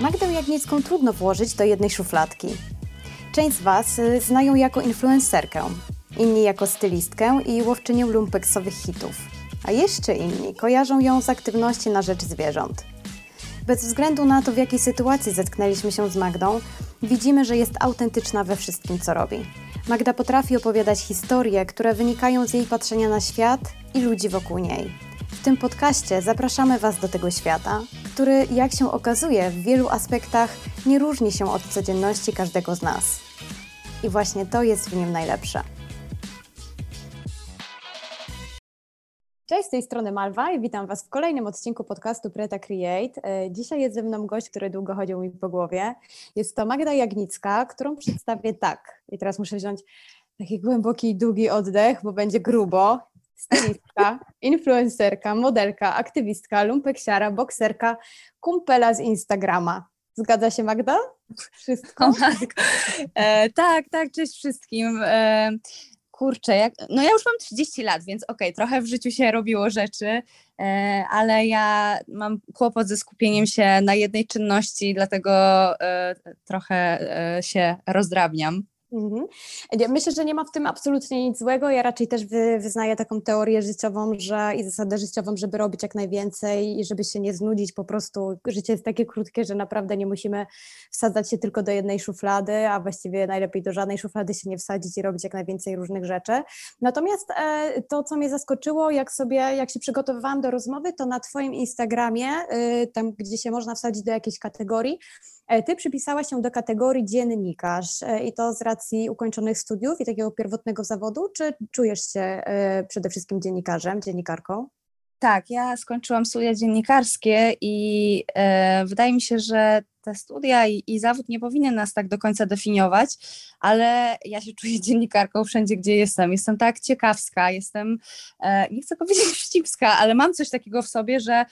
Magdę Jagniecką trudno włożyć do jednej szufladki. Część z Was y, znają jako influencerkę, inni jako stylistkę i łowczynię lumpeksowych hitów, a jeszcze inni kojarzą ją z aktywności na rzecz zwierząt. Bez względu na to, w jakiej sytuacji zetknęliśmy się z Magdą, widzimy, że jest autentyczna we wszystkim, co robi. Magda potrafi opowiadać historie, które wynikają z jej patrzenia na świat i ludzi wokół niej. W tym podcaście zapraszamy Was do tego świata, który, jak się okazuje, w wielu aspektach nie różni się od codzienności każdego z nas. I właśnie to jest w nim najlepsze. Cześć, z tej strony Malwa i witam Was w kolejnym odcinku podcastu Preta Create. E, dzisiaj jest ze mną gość, który długo chodził mi po głowie. Jest to Magda Jagnicka, którą przedstawię tak. I teraz muszę wziąć taki głęboki i długi oddech, bo będzie grubo. Stylistka, influencerka, modelka, aktywistka, lumpeksiara, bokserka, kumpela z Instagrama. Zgadza się Magda? Wszystko? e, tak, tak, cześć wszystkim. E, kurczę, jak, no ja już mam 30 lat, więc okej, okay, trochę w życiu się robiło rzeczy, e, ale ja mam kłopot ze skupieniem się na jednej czynności, dlatego e, trochę e, się rozdrabniam. Mhm. Myślę, że nie ma w tym absolutnie nic złego. Ja raczej też wy, wyznaję taką teorię życiową że, i zasadę życiową, żeby robić jak najwięcej i żeby się nie znudzić. Po prostu życie jest takie krótkie, że naprawdę nie musimy wsadzać się tylko do jednej szuflady, a właściwie najlepiej do żadnej szuflady się nie wsadzić i robić jak najwięcej różnych rzeczy. Natomiast e, to, co mnie zaskoczyło, jak sobie, jak się przygotowywałam do rozmowy, to na Twoim Instagramie, e, tam gdzie się można wsadzić do jakiejś kategorii, ty przypisałaś się do kategorii dziennikarz e, i to z racji ukończonych studiów i takiego pierwotnego zawodu, czy czujesz się e, przede wszystkim dziennikarzem, dziennikarką? Tak, ja skończyłam studia dziennikarskie i e, wydaje mi się, że te studia i, i, zawód nie powinien nas tak do końca definiować, ale ja się czuję dziennikarką wszędzie, gdzie jestem. Jestem tak ciekawska, jestem, e, nie chcę powiedzieć wścibska, ale mam coś takiego w sobie, że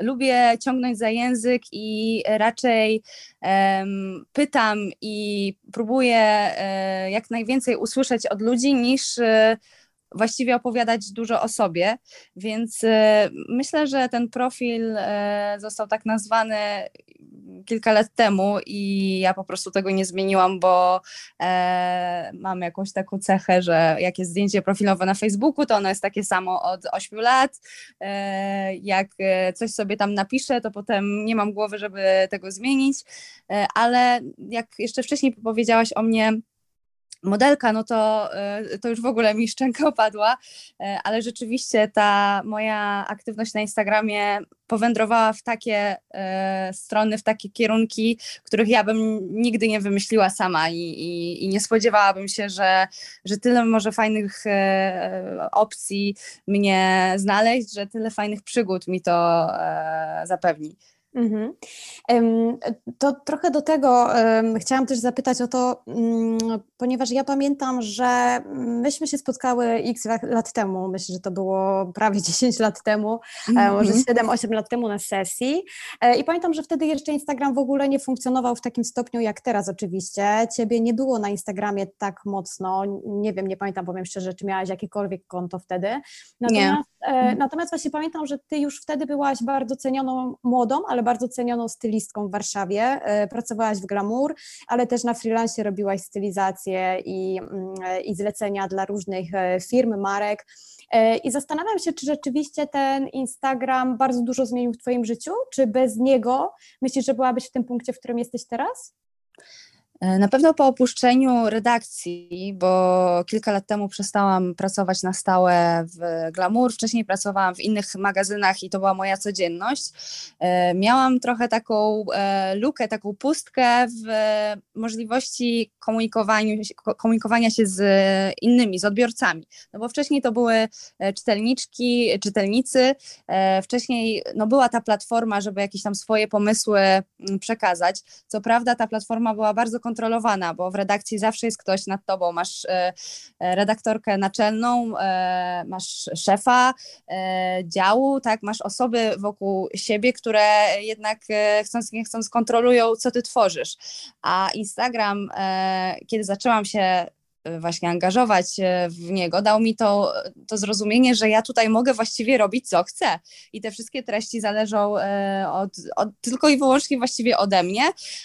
lubię ciągnąć za język i raczej um, pytam i próbuję e, jak najwięcej usłyszeć od ludzi niż właściwie opowiadać dużo o sobie, więc e, myślę, że ten profil e, został tak nazwany kilka lat temu i ja po prostu tego nie zmieniłam, bo e, mam jakąś taką cechę, że jak jest zdjęcie profilowe na Facebooku, to ono jest takie samo od 8 lat. E, jak e, coś sobie tam napiszę, to potem nie mam głowy, żeby tego zmienić, ale jak jeszcze wcześniej powiedziałaś o mnie, modelka, no to, e, to już w ogóle mi szczęka opadła, e, ale rzeczywiście ta moja aktywność na Instagramie powędrowała w takie e, strony, w takie kierunki, których ja bym nigdy nie wymyśliła sama i, i, i nie spodziewałabym się, że, że tyle może fajnych opcji mnie znaleźć, że tyle fajnych przygód mi to zapewni. Mhm. To trochę do tego chciałam też zapytać o to, mm, ponieważ ja pamiętam, że myśmy się spotkały x lat temu, myślę, że to było prawie 10 lat temu, mm -hmm. może 7-8 lat temu na sesji e, i pamiętam, że wtedy jeszcze Instagram w ogóle nie funkcjonował w takim stopniu jak teraz oczywiście. Ciebie nie było na Instagramie tak mocno, nie wiem, nie pamiętam, powiem szczerze, czy miałaś jakiekolwiek konto wtedy. Natomiast, nie. Mhm. natomiast właśnie pamiętam, że ty już wtedy byłaś bardzo cenioną młodą, ale bardzo cenioną stylistką w Warszawie. E, pracowałaś w Glamour, ale też na freelance robiłaś stylizację i, mm, i zlecenia dla różnych e, firm, marek. E, I zastanawiam się, czy rzeczywiście ten Instagram bardzo dużo zmienił w Twoim życiu, czy bez niego myślisz, że byłabyś w tym punkcie, w którym jesteś teraz? E, na pewno po opuszczeniu redakcji, bo kilka lat temu przestałam pracować na stałe w Glamour, wcześniej pracowałam w innych magazynach i to była moja codzienność. E, miałam trochę taką e, lukę, taką pustkę w możliwości komunikowania się z innymi, z odbiorcami. No bo wcześniej to były czytelniczki, czytelnicy, wcześniej no była ta platforma, żeby jakieś tam swoje pomysły mm, przekazać. Co prawda ta platforma była bardzo kontrolowana, bo w redakcji zawsze jest ktoś nad tobą. Masz e, e, redaktorkę naczelną, e, masz szefa działu, tak, masz osoby wokół siebie, które jednak chcąc nie chcąc kontrolują, co ty tworzysz. A Instagram, kiedy zaczęłam się właśnie angażować w niego, dał mi to, to zrozumienie, że ja tutaj mogę właściwie robić co chcę. I te wszystkie treści zależą od, od, tylko i wyłącznie właściwie ode mnie,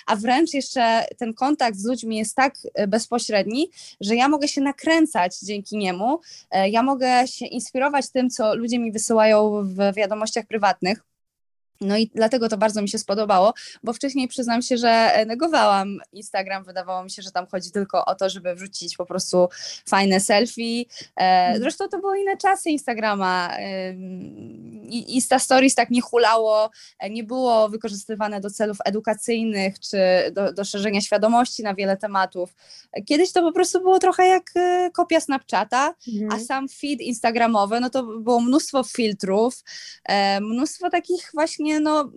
a wręcz jeszcze ten kontakt z ludźmi jest tak bezpośredni, że ja mogę się nakręcać dzięki niemu, ja mogę się inspirować tym, co ludzie mi wysyłają w wiadomościach prywatnych. No i dlatego to bardzo mi się spodobało, bo wcześniej przyznam się, że negowałam Instagram. Wydawało mi się, że tam chodzi tylko o to, żeby wrzucić po prostu fajne selfie. E, mhm. Zresztą to były inne czasy Instagrama. Insta Stories tak nie hulało, e, nie było wykorzystywane do celów edukacyjnych czy do, do szerzenia świadomości na wiele tematów. Kiedyś to po prostu było trochę jak e, kopia Snapchata, mhm. a sam feed instagramowy, no to było mnóstwo filtrów, mnóstwo takich właśnie no,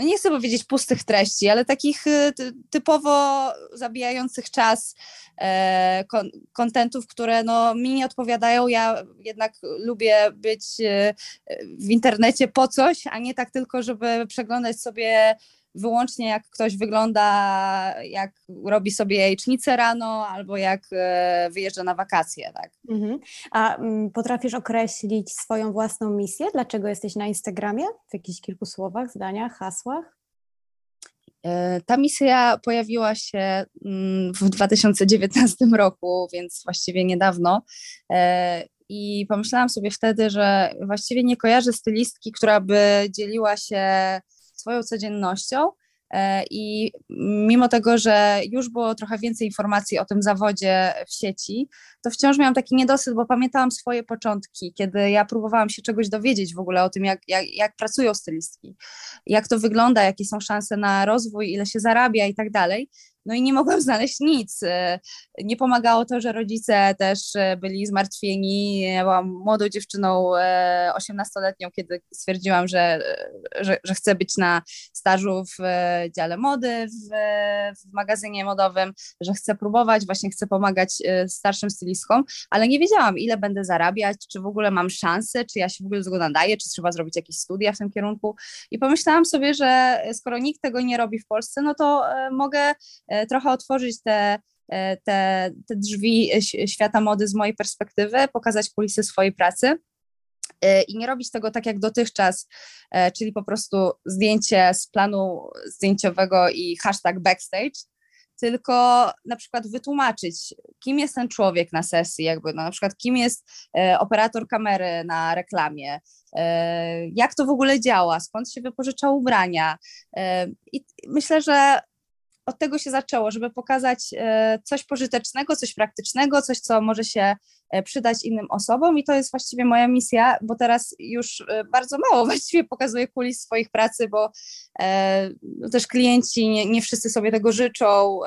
no nie chcę powiedzieć pustych treści, ale takich y, typowo zabijających czas e, kontentów, które no, mi nie odpowiadają. Ja jednak lubię być y, w internecie po coś, a nie tak tylko, żeby przeglądać sobie wyłącznie jak ktoś wygląda, jak robi sobie jajecznicę rano albo jak e, wyjeżdża na wakacje. Tak? Mhm. A mm, potrafisz określić swoją własną misję? Dlaczego jesteś na Instagramie? W jakichś kilku słowach, zdaniach, hasłach? E, ta misja pojawiła się mm, w 2019 roku, więc właściwie niedawno. E, I pomyślałam sobie wtedy, że właściwie nie kojarzę stylistki, która by dzieliła się swoją codziennością. E, I mimo tego, że już było trochę więcej informacji o tym zawodzie w sieci, to wciąż miałam taki niedosyt, bo pamiętałam swoje początki, kiedy ja próbowałam się czegoś dowiedzieć w ogóle o tym, jak, jak, jak pracują stylistki, jak to wygląda, jakie są szanse na rozwój, ile się zarabia i tak dalej. No i nie mogłam znaleźć nic. E, nie pomagało to, że rodzice też e, byli zmartwieni. Ja byłam młodą dziewczyną, 18-letnią, e, kiedy stwierdziłam, że, że, że, chcę być na stażu w dziale mody w, w magazynie modowym, że chcę próbować, właśnie chcę pomagać starszym stylistkom, ale nie wiedziałam, ile będę zarabiać, czy w ogóle mam szansę, czy ja się w ogóle do nadaję, czy trzeba zrobić jakieś studia w tym kierunku. I pomyślałam sobie, że skoro nikt tego nie robi w Polsce, no to mogę E, trochę otworzyć te, e, te, te drzwi świata mody z mojej perspektywy, pokazać kulisy swojej pracy e, i nie robić tego tak jak dotychczas, czyli po prostu zdjęcie z planu zdjęciowego i hashtag backstage, tylko na przykład wytłumaczyć, kim jest ten człowiek na sesji, jakby no, na przykład kim jest operator kamery na reklamie, jak to w ogóle działa, skąd się wypożycza ubrania. I myślę, że od tego się zaczęło, żeby pokazać e, coś pożytecznego, coś praktycznego, coś, co może się e, przydać innym osobom. I to jest właściwie moja misja, bo teraz już e, bardzo mało właściwie pokazuję kulis swoich pracy, bo no też klienci nie, nie wszyscy sobie tego życzą,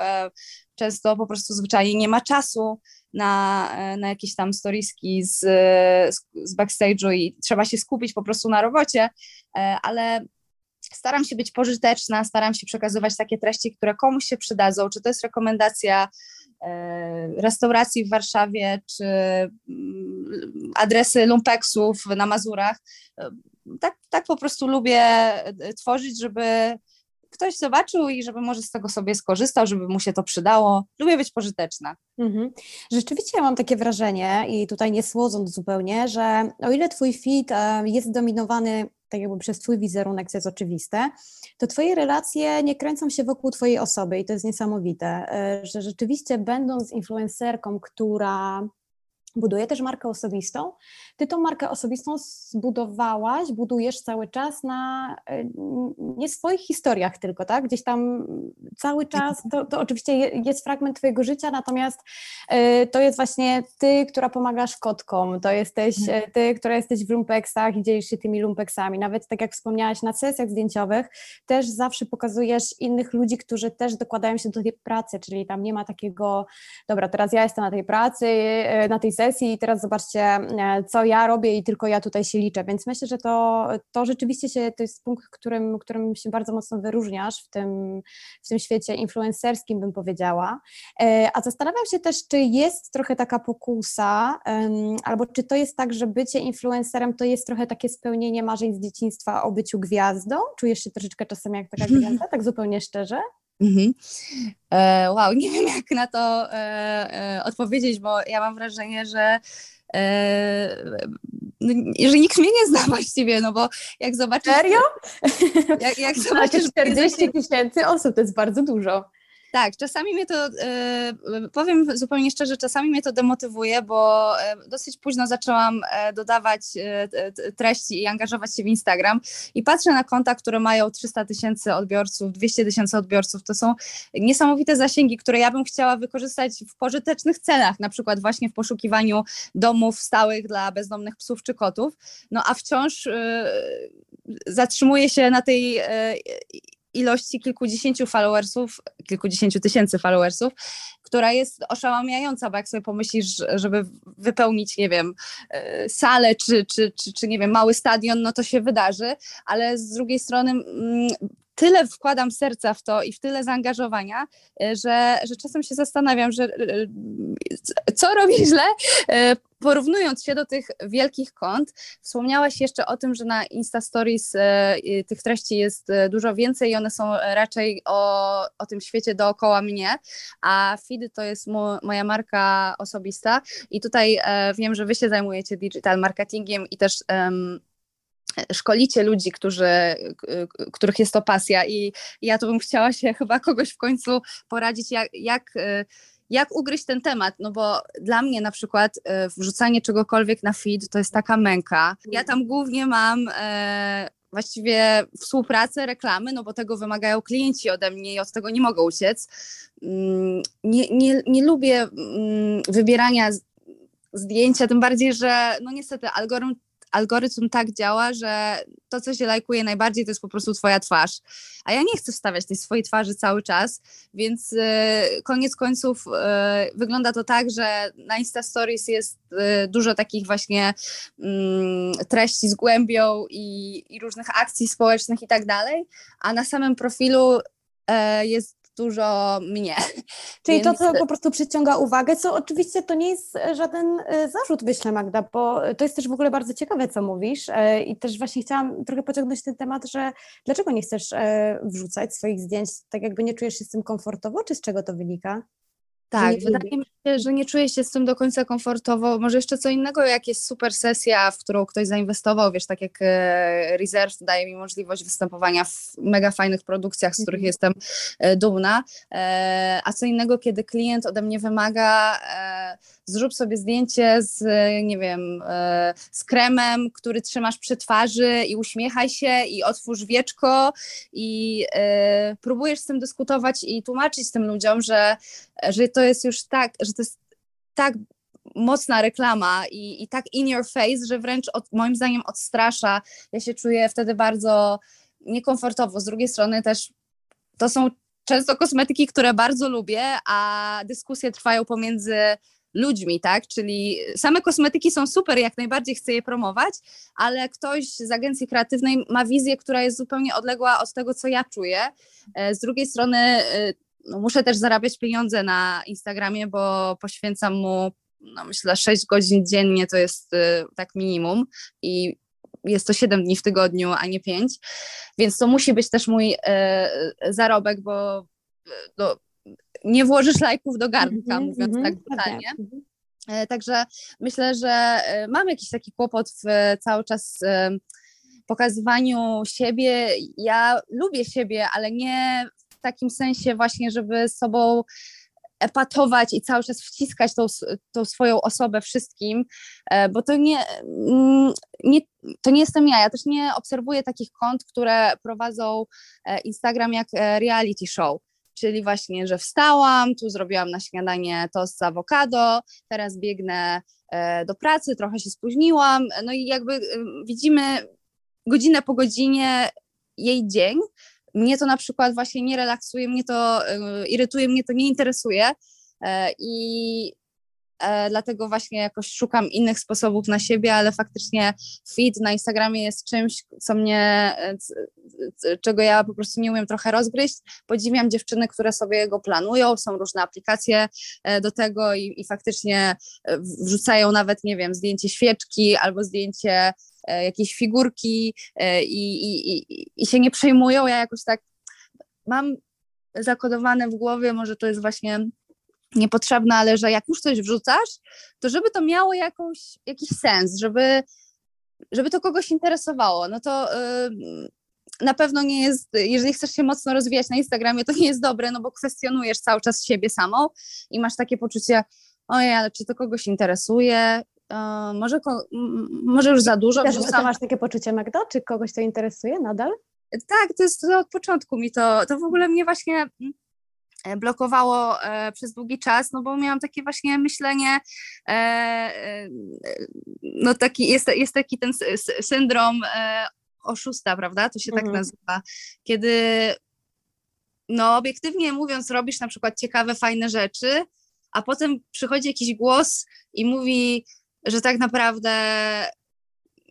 często po prostu zwyczajnie nie ma czasu na, na jakieś tam storiski z, z backstage'u i trzeba się skupić po prostu na robocie, ale staram się być pożyteczna, staram się przekazywać takie treści, które komuś się przydadzą, czy to jest rekomendacja e, restauracji w Warszawie, czy mm, adresy lumpeksów na Mazurach. E, tak, tak po prostu lubię e, tworzyć, żeby ktoś zobaczył i żeby może z tego sobie skorzystał, żeby mu się to przydało. Lubię być pożyteczna. Mhm. Rzeczywiście ja mam takie wrażenie i tutaj nie słodząc zupełnie, że o ile twój feed jest dominowany tak jakby przez Twój wizerunek, co jest oczywiste, to Twoje relacje nie kręcą się wokół Twojej osoby i to jest niesamowite, e, że rzeczywiście będąc influencerką, która buduje też markę osobistą. Ty tą markę osobistą zbudowałaś, budujesz cały czas na e, nie swoich historiach tylko, tak? Gdzieś tam cały czas, to, to oczywiście jest fragment twojego życia, natomiast e, to jest właśnie ty, która pomagasz kotkom, to jesteś mhm. e, ty, która jesteś w lumpeksach i dzielisz się tymi lumpeksami. Nawet tak jak wspomniałaś na sesjach zdjęciowych, też zawsze pokazujesz innych ludzi, którzy też dokładają się do tej pracy, czyli tam nie ma takiego, dobra, teraz ja jestem na tej pracy, na tej sesji, i teraz zobaczcie, e, ja robię i tylko ja tutaj się liczę, więc myślę, że to, to rzeczywiście się, to jest punkt, którym, którym się bardzo mocno wyróżniasz w tym, w tym świecie influencerskim, bym powiedziała. E, a zastanawiam się też, czy jest trochę taka pokusa, albo czy to jest tak, że bycie influencerem to jest trochę takie spełnienie marzeń z dzieciństwa o byciu gwiazdą? Czujesz się troszeczkę czasem jak taka gwiazda, tak zupełnie szczerze? Mhm. E, wow, nie wiem jak na to e, odpowiedzieć, bo ja mam wrażenie, że że nikt mnie nie zna właściwie, no bo jak zobaczysz... Serio? Jak, jak zobaczysz... 40 tysięcy osób, to jest bardzo dużo. Tak, czasami mnie to, e, powiem zupełnie szczerze, czasami mnie to demotywuje, bo e, dosyć późno zaczęłam e, dodawać treści i angażować się w Instagram i patrzę na konta, które mają 300 tysięcy odbiorców, 200 tysięcy odbiorców. To są niesamowite zasięgi, które ja bym chciała wykorzystać w pożytecznych celach, na przykład właśnie w poszukiwaniu domów stałych dla bezdomnych psów czy kotów. No a wciąż zatrzymuję się na tej ilości kilkudziesięciu followersów, kilkudziesięciu tysięcy followersów, która jest oszałamiająca, bo jak sobie pomyślisz, żeby wypełnić, nie wiem, e, salę czy, czy, czy, czy nie wiem, mały stadion, no to się wydarzy, ale z drugiej strony mm, tyle wkładam serca w to i w tyle zaangażowania, e, że, że czasem się zastanawiam, że e, co robię źle, porównując się do tych wielkich kont. Wspomniałaś jeszcze o tym, że na Insta Stories tych treści jest dużo więcej i one są raczej o, o tym świecie dookoła mnie, a feedy to jest mo, moja marka osobista i tutaj wiem, że wy się zajmujecie digital marketingiem i też szkolicie ludzi, którzy, których jest to pasja i ja tu bym chciała się chyba kogoś w końcu poradzić, jak, jak, jak ugryźć ten temat, no bo dla mnie na przykład e, wrzucanie czegokolwiek na feed to jest taka męka. Ja tam głównie mam e, właściwie współpracę, reklamy, no bo tego wymagają klienci ode mnie i od tego nie mogę uciec. Mm, nie, nie, nie lubię mm, wybierania zdjęcia, tym bardziej, że no niestety algorytm algorytm tak działa, że to, co się lajkuje najbardziej, to jest po prostu twoja twarz. A ja nie chcę wstawiać tej swojej twarzy cały czas, więc y, koniec końców y, wygląda to tak, że na Insta Stories jest y, dużo takich właśnie mm, treści z głębią i, i różnych akcji społecznych i tak dalej, a na samym profilu jest dużo mnie. Czyli Więc... to, co po prostu przyciąga uwagę, co oczywiście to nie jest żaden e, zarzut, myślę Magda, bo to jest też w ogóle bardzo ciekawe, co mówisz e, i też właśnie chciałam trochę pociągnąć ten temat, że dlaczego nie chcesz e, wrzucać swoich zdjęć, tak jakby nie czujesz się z tym komfortowo, czy z czego to wynika? Tak, wydaje mi się, że nie czuję się z tym do końca komfortowo. Może jeszcze co innego, jak jest super sesja, w którą ktoś zainwestował, wiesz, tak jak e, Reserve daje mi możliwość występowania w mega fajnych produkcjach, z których mhm. jestem e, dumna. E, a co innego, kiedy klient ode mnie wymaga, zrób sobie zdjęcie z, nie wiem, z kremem, który trzymasz przy twarzy i uśmiechaj się i otwórz wieczko i próbujesz z tym dyskutować i tłumaczyć tym ludziom, że, że to jest już tak, że to jest tak mocna reklama i, i tak in your face, że wręcz od, moim zdaniem odstrasza. Ja się czuję wtedy bardzo niekomfortowo. Z drugiej strony też to są często kosmetyki, które bardzo lubię, a dyskusje trwają pomiędzy ludźmi, tak? Czyli same kosmetyki są super, jak najbardziej chcę je promować, ale ktoś z agencji kreatywnej ma wizję, która jest zupełnie odległa od tego, co ja czuję. E, z drugiej strony e, no, muszę też zarabiać pieniądze na Instagramie, bo poświęcam mu, no, myślę, 6 godzin dziennie to jest y, tak minimum i jest to 7 dni w tygodniu, a nie 5, więc to musi być też mój y, zarobek, bo y, no, nie włożysz lajków do garnka, mm -hmm, mówiąc mm -hmm, tak brutalnie. Mm -hmm. Także myślę, że e, mam jakiś taki kłopot w cały czas pokazywaniu siebie. Ja lubię siebie, ale nie takim sensie właśnie, żeby sobą epatować i cały czas wciskać tą, tą swoją osobę wszystkim, e, bo to nie, mm, nie, to nie jestem ja. Ja też nie obserwuję takich kont, które prowadzą e, Instagram jak e, reality show. Czyli właśnie, że wstałam, tu zrobiłam na śniadanie tost z awokado, teraz biegnę do pracy, trochę się spóźniłam. No i jakby widzimy godzinę po godzinie jej dzień, mnie to na przykład właśnie nie relaksuje, mnie to y, irytuje, mnie to nie interesuje e, i e, dlatego właśnie jakoś szukam innych sposobów na siebie, ale faktycznie feed na Instagramie jest czymś, co mnie, e, czego ja po prostu nie umiem trochę rozgryźć. Podziwiam dziewczyny, które sobie go planują, są różne aplikacje do tego i, i faktycznie wrzucają nawet, nie wiem, zdjęcie świeczki albo zdjęcie jakieś figurki e, i, i, i, i się nie przejmują. Ja jakoś tak mam zakodowane w głowie, może to jest właśnie niepotrzebne, ale że jak już coś wrzucasz, to żeby to miało jakąś, jakiś sens, żeby, żeby to kogoś interesowało. No to yy, na pewno nie jest, jeżeli chcesz się mocno rozwijać na Instagramie, to nie jest dobre, no bo kwestionujesz cały czas siebie samą i masz takie poczucie, ojej, ale czy to kogoś interesuje, może, może już za dużo. Też wrzucam. masz takie poczucie, Magda? Czy kogoś to interesuje nadal? Tak, to jest to od początku mi to, to w ogóle mnie właśnie e, blokowało e, przez długi czas, no bo miałam takie właśnie myślenie, e, e, no taki, jest, jest taki ten syndrom oszusta, prawda? To się tak mhm. tak nazywa, kiedy no obiektywnie mówiąc robisz na przykład ciekawe, fajne rzeczy, a potem przychodzi jakiś głos i mówi, że tak naprawdę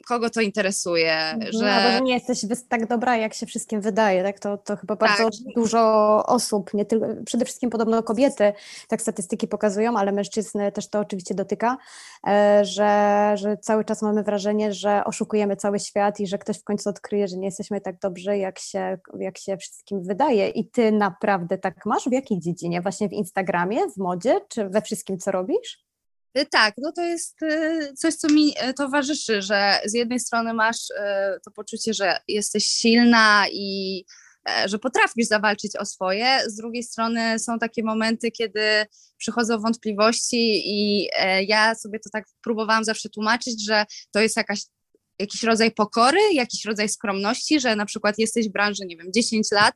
kogo to interesuje. Mhm, że... Albo że nie jesteś tak dobra, jak się wszystkim wydaje. Tak? To, to chyba bardzo tak. dużo osób, nie tylko, przede wszystkim podobno kobiety, tak statystyki pokazują, ale mężczyzn też to oczywiście dotyka, e, że, że cały czas mamy wrażenie, że oszukujemy cały świat i że ktoś w końcu odkryje, że nie jesteśmy tak dobrzy, jak się, jak się wszystkim wydaje. I ty naprawdę tak masz? W jakiej dziedzinie? Właśnie w Instagramie, w modzie, czy we wszystkim, co robisz? Y, tak, no to jest y, coś, co mi y, towarzyszy, że z jednej strony masz to poczucie, że jesteś silna i e, że potrafisz zawalczyć o swoje, z drugiej strony są takie momenty, kiedy przychodzą wątpliwości i e, ja sobie to tak próbowałam zawsze tłumaczyć, że to jest jakaś jakiś rodzaj pokory, jakiś rodzaj skromności, że na przykład jesteś w branży, nie wiem, 10 lat,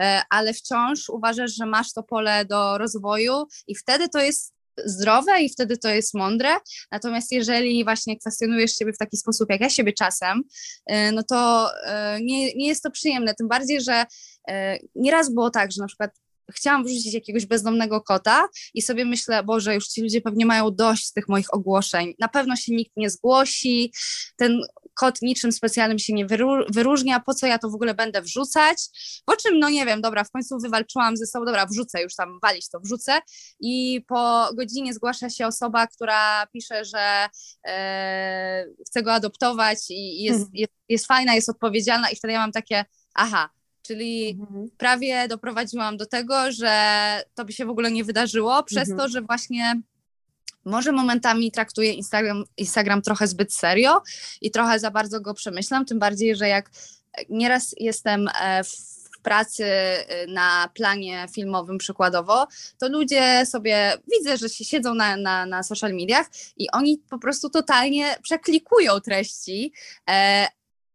e, ale wciąż uważasz, że masz to pole do rozwoju i wtedy to jest zdrowe i wtedy to jest mądre. Natomiast jeżeli właśnie kwestionujesz siebie w taki sposób, jak ja siebie czasem, y, no to y, nie, nie jest to przyjemne. Tym bardziej, że y, nieraz było tak, że na przykład chciałam wrzucić jakiegoś bezdomnego kota i sobie myślę, Boże, już ci ludzie pewnie mają dość tych moich ogłoszeń. Na pewno się nikt nie zgłosi, ten kot niczym specjalnym się nie wyróżnia, po co ja to w ogóle będę wrzucać? Po czym, no nie wiem, dobra, w końcu wywalczyłam ze sobą, dobra, wrzucę, już tam walić to, wrzucę i po godzinie zgłasza się osoba, która pisze, że e, chce go adoptować i jest, hmm. jest, jest fajna, jest odpowiedzialna i wtedy ja mam takie, aha, Czyli mhm. prawie doprowadziłam do tego, że to by się w ogóle nie wydarzyło, przez mhm. to, że właśnie może momentami traktuję Instagram, Instagram trochę zbyt serio i trochę za bardzo go przemyślam, tym bardziej, że jak nieraz jestem e, w pracy e, na planie filmowym przykładowo, to ludzie sobie, widzę, że się siedzą na, na, na social mediach i oni po prostu totalnie przeklikują treści, e,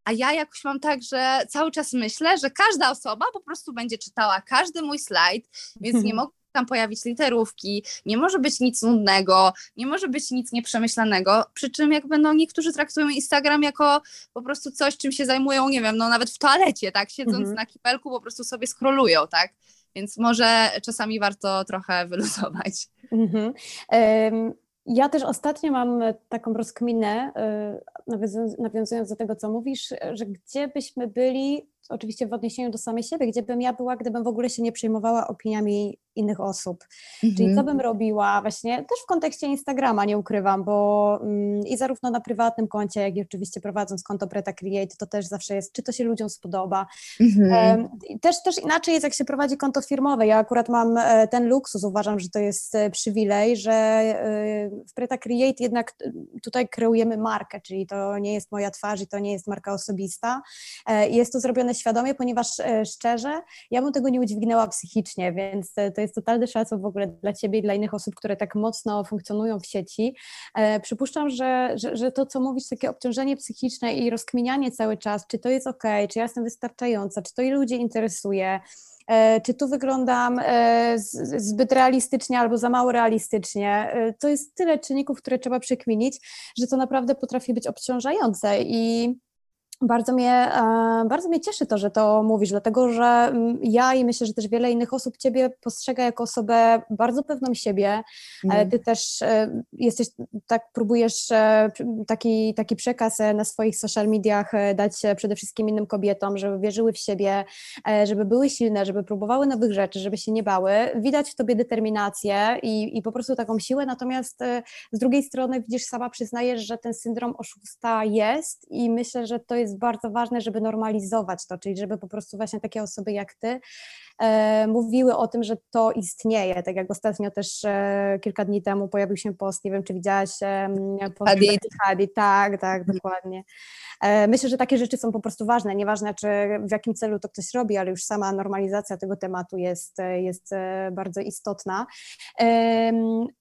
a ja jakoś mam tak, że cały czas myślę, że każda osoba po prostu będzie czytała każdy mój slajd, więc nie mogę tam pojawić literówki, nie może być nic nudnego, nie może być nic nieprzemyślanego, przy czym jakby no niektórzy traktują Instagram jako po prostu coś, czym się zajmują, nie wiem, no nawet w toalecie, tak, siedząc mhm. na kipelku po prostu sobie scrollują, tak, więc może czasami warto trochę wyluzować. Mhm. Um ja też ostatnio mam taką rozkminę, y, nawiązując do tego, co mówisz, że gdzie byśmy byli, oczywiście w odniesieniu do samej siebie, gdzie bym ja była, gdybym w ogóle się nie przejmowała opiniami innych osób. Mhm. Czyli co bym robiła właśnie, też w kontekście Instagrama nie ukrywam, bo mm, i zarówno na prywatnym koncie, jak i oczywiście prowadząc konto Preta Create, to też zawsze jest, czy to się ludziom spodoba. Mhm. też, też inaczej jest, jak się prowadzi konto firmowe. Ja akurat mam e, ten luksus, uważam, że to jest e, przywilej, że e, w Preta Create jednak tutaj kreujemy markę, czyli to nie jest moja twarz i to nie jest marka osobista. Jest to zrobione świadomie, ponieważ szczerze, ja bym tego nie udźwignęła psychicznie, więc to jest totalny szacun w ogóle dla Ciebie i dla innych osób, które tak mocno funkcjonują w sieci. E, przypuszczam, że, że, że to, co mówisz, takie obciążenie psychiczne i rozkminianie cały czas, czy to jest ok, czy ja jestem wystarczająca, czy to i ludzi interesuje, e, czy tu wyglądam e, zbyt realistycznie albo za mało realistycznie. To jest tyle czynników, które trzeba przekminić, że to naprawdę potrafi być obciążające i bardzo mnie, e, bardzo mnie cieszy to, że to mówisz, dlatego że mm, ja i myślę, że też wiele innych osób Ciebie postrzega jako osobę bardzo pewną siebie. Mm. Ty też e, jesteś, tak próbujesz taki, taki przekaz na swoich social mediach dać przede wszystkim innym kobietom, żeby wierzyły w siebie, żeby były silne, żeby próbowały nowych rzeczy, żeby się nie bały. Widać w Tobie determinację i, i po prostu taką siłę, natomiast z drugiej strony widzisz, sama przyznajesz, że ten syndrom oszusta jest i myślę, że to jest jest bardzo ważne, żeby normalizować to, czyli żeby po prostu właśnie takie osoby jak ty e, mówiły o tym, że to istnieje. Tak jak ostatnio też e, kilka dni temu pojawił się post, nie wiem czy widziałaś e, post Hadid. Hadid, tak, tak, dokładnie. E, myślę, że takie rzeczy są po prostu ważne, nieważne czy w jakim celu to ktoś robi, ale już sama normalizacja tego tematu jest, e, jest e, bardzo istotna.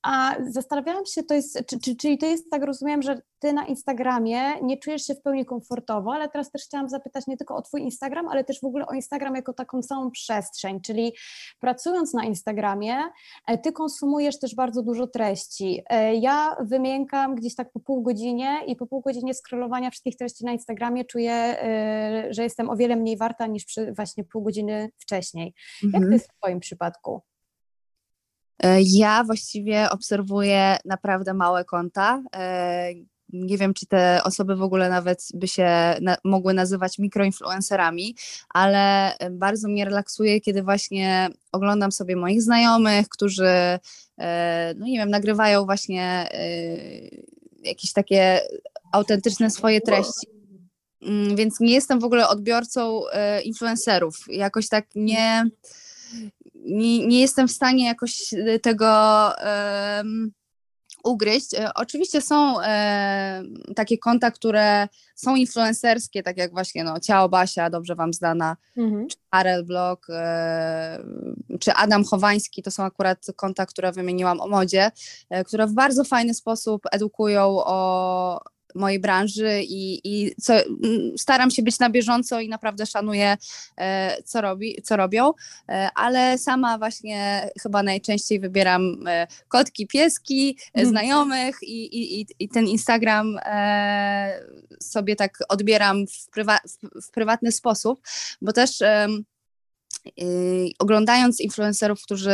A zastanawiałam się, to jest, czy, czy, czyli to jest tak, rozumiem, że ty na Instagramie nie czujesz się w pełni komfortowo, ale teraz też chciałam zapytać nie tylko o twój Instagram, ale też w ogóle o Instagram jako taką samą przestrzeń, czyli pracując na Instagramie, e, ty konsumujesz też bardzo dużo treści. E, Ja wymiękam gdzieś tak po pół godzinie i po pół godzinie scrollowania wszystkich treści na Instagramie czuję, e, że jestem o wiele mniej warta niż przy właśnie pół godziny wcześniej. Jak to Mhm. jest w twoim przypadku? Ja właściwie obserwuję naprawdę małe konta. Nie wiem, czy te osoby w ogóle nawet by się na, mogły nazywać mikroinfluencerami, ale e, bardzo mnie relaksuje, kiedy właśnie oglądam sobie moich znajomych, którzy, e, no nie wiem, nagrywają właśnie e, jakieś takie autentyczne swoje treści. Mm, Więc nie jestem w ogóle odbiorcą influencerów. Jakoś tak nie, nie, nie jestem w stanie jakoś tego ugryźć. E, Oczywiście są e, takie konta, które są influencerskie, tak jak właśnie no, Ciao Basia, dobrze Wam znana, Mhm. czy Karel Blog, e, czy Adam Chowański, to są akurat konta, które wymieniłam o modzie, e, które w bardzo fajny sposób edukują o mojej branży i, i co, staram się być na bieżąco i naprawdę szanuję, e, co, robi, co robią, e, ale sama właśnie chyba najczęściej wybieram e, kotki, pieski, Mhm. znajomych i, i, i- ten Instagram sobie tak odbieram w, prywa, w, prywatny sposób, bo też oglądając influencerów, którzy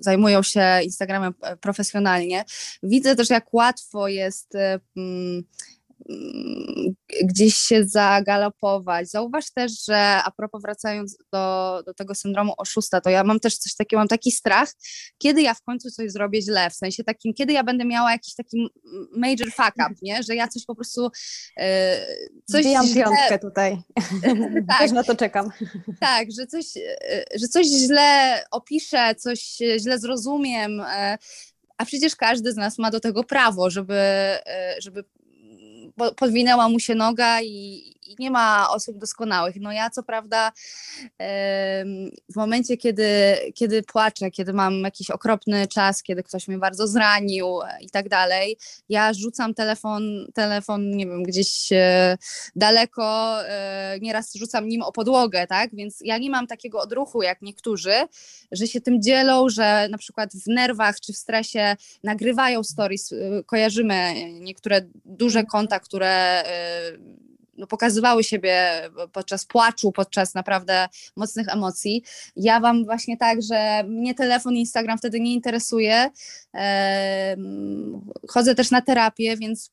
zajmują się Instagramem e, profesjonalnie, widzę też, jak łatwo jest e, mm, gdzieś się zagalopować. Zauważ też, że a propos wracając do, do tego syndromu oszusta, to ja mam też coś takiego, mam taki strach, kiedy ja w końcu coś zrobię źle, w sensie takim, kiedy ja będę miała jakiś taki major fuck up, nie? że ja coś po prostu e, coś źle, piątkę tutaj. tak, Też na to czekam. tak, że coś, e, że coś źle opiszę, coś źle zrozumiem, e, a przecież każdy z nas ma do tego prawo, żeby, e, żeby podwinęła mu się noga i, i nie ma osób doskonałych. No ja co prawda w momencie, kiedy, kiedy płaczę, kiedy mam jakiś okropny czas, kiedy ktoś mnie bardzo zranił e, i tak dalej, ja rzucam telefon, telefon nie wiem, gdzieś e, daleko, e, nieraz rzucam nim o podłogę, tak? Więc ja nie mam takiego odruchu jak niektórzy, że się tym dzielą, że na przykład w nerwach czy w stresie nagrywają stories. Kojarzymy niektóre duże konta, które pokazywały siebie podczas płaczu, podczas naprawdę mocnych emocji. Ja wam właśnie tak, że mnie telefon Instagram wtedy nie interesuje. Chodzę też na terapię, więc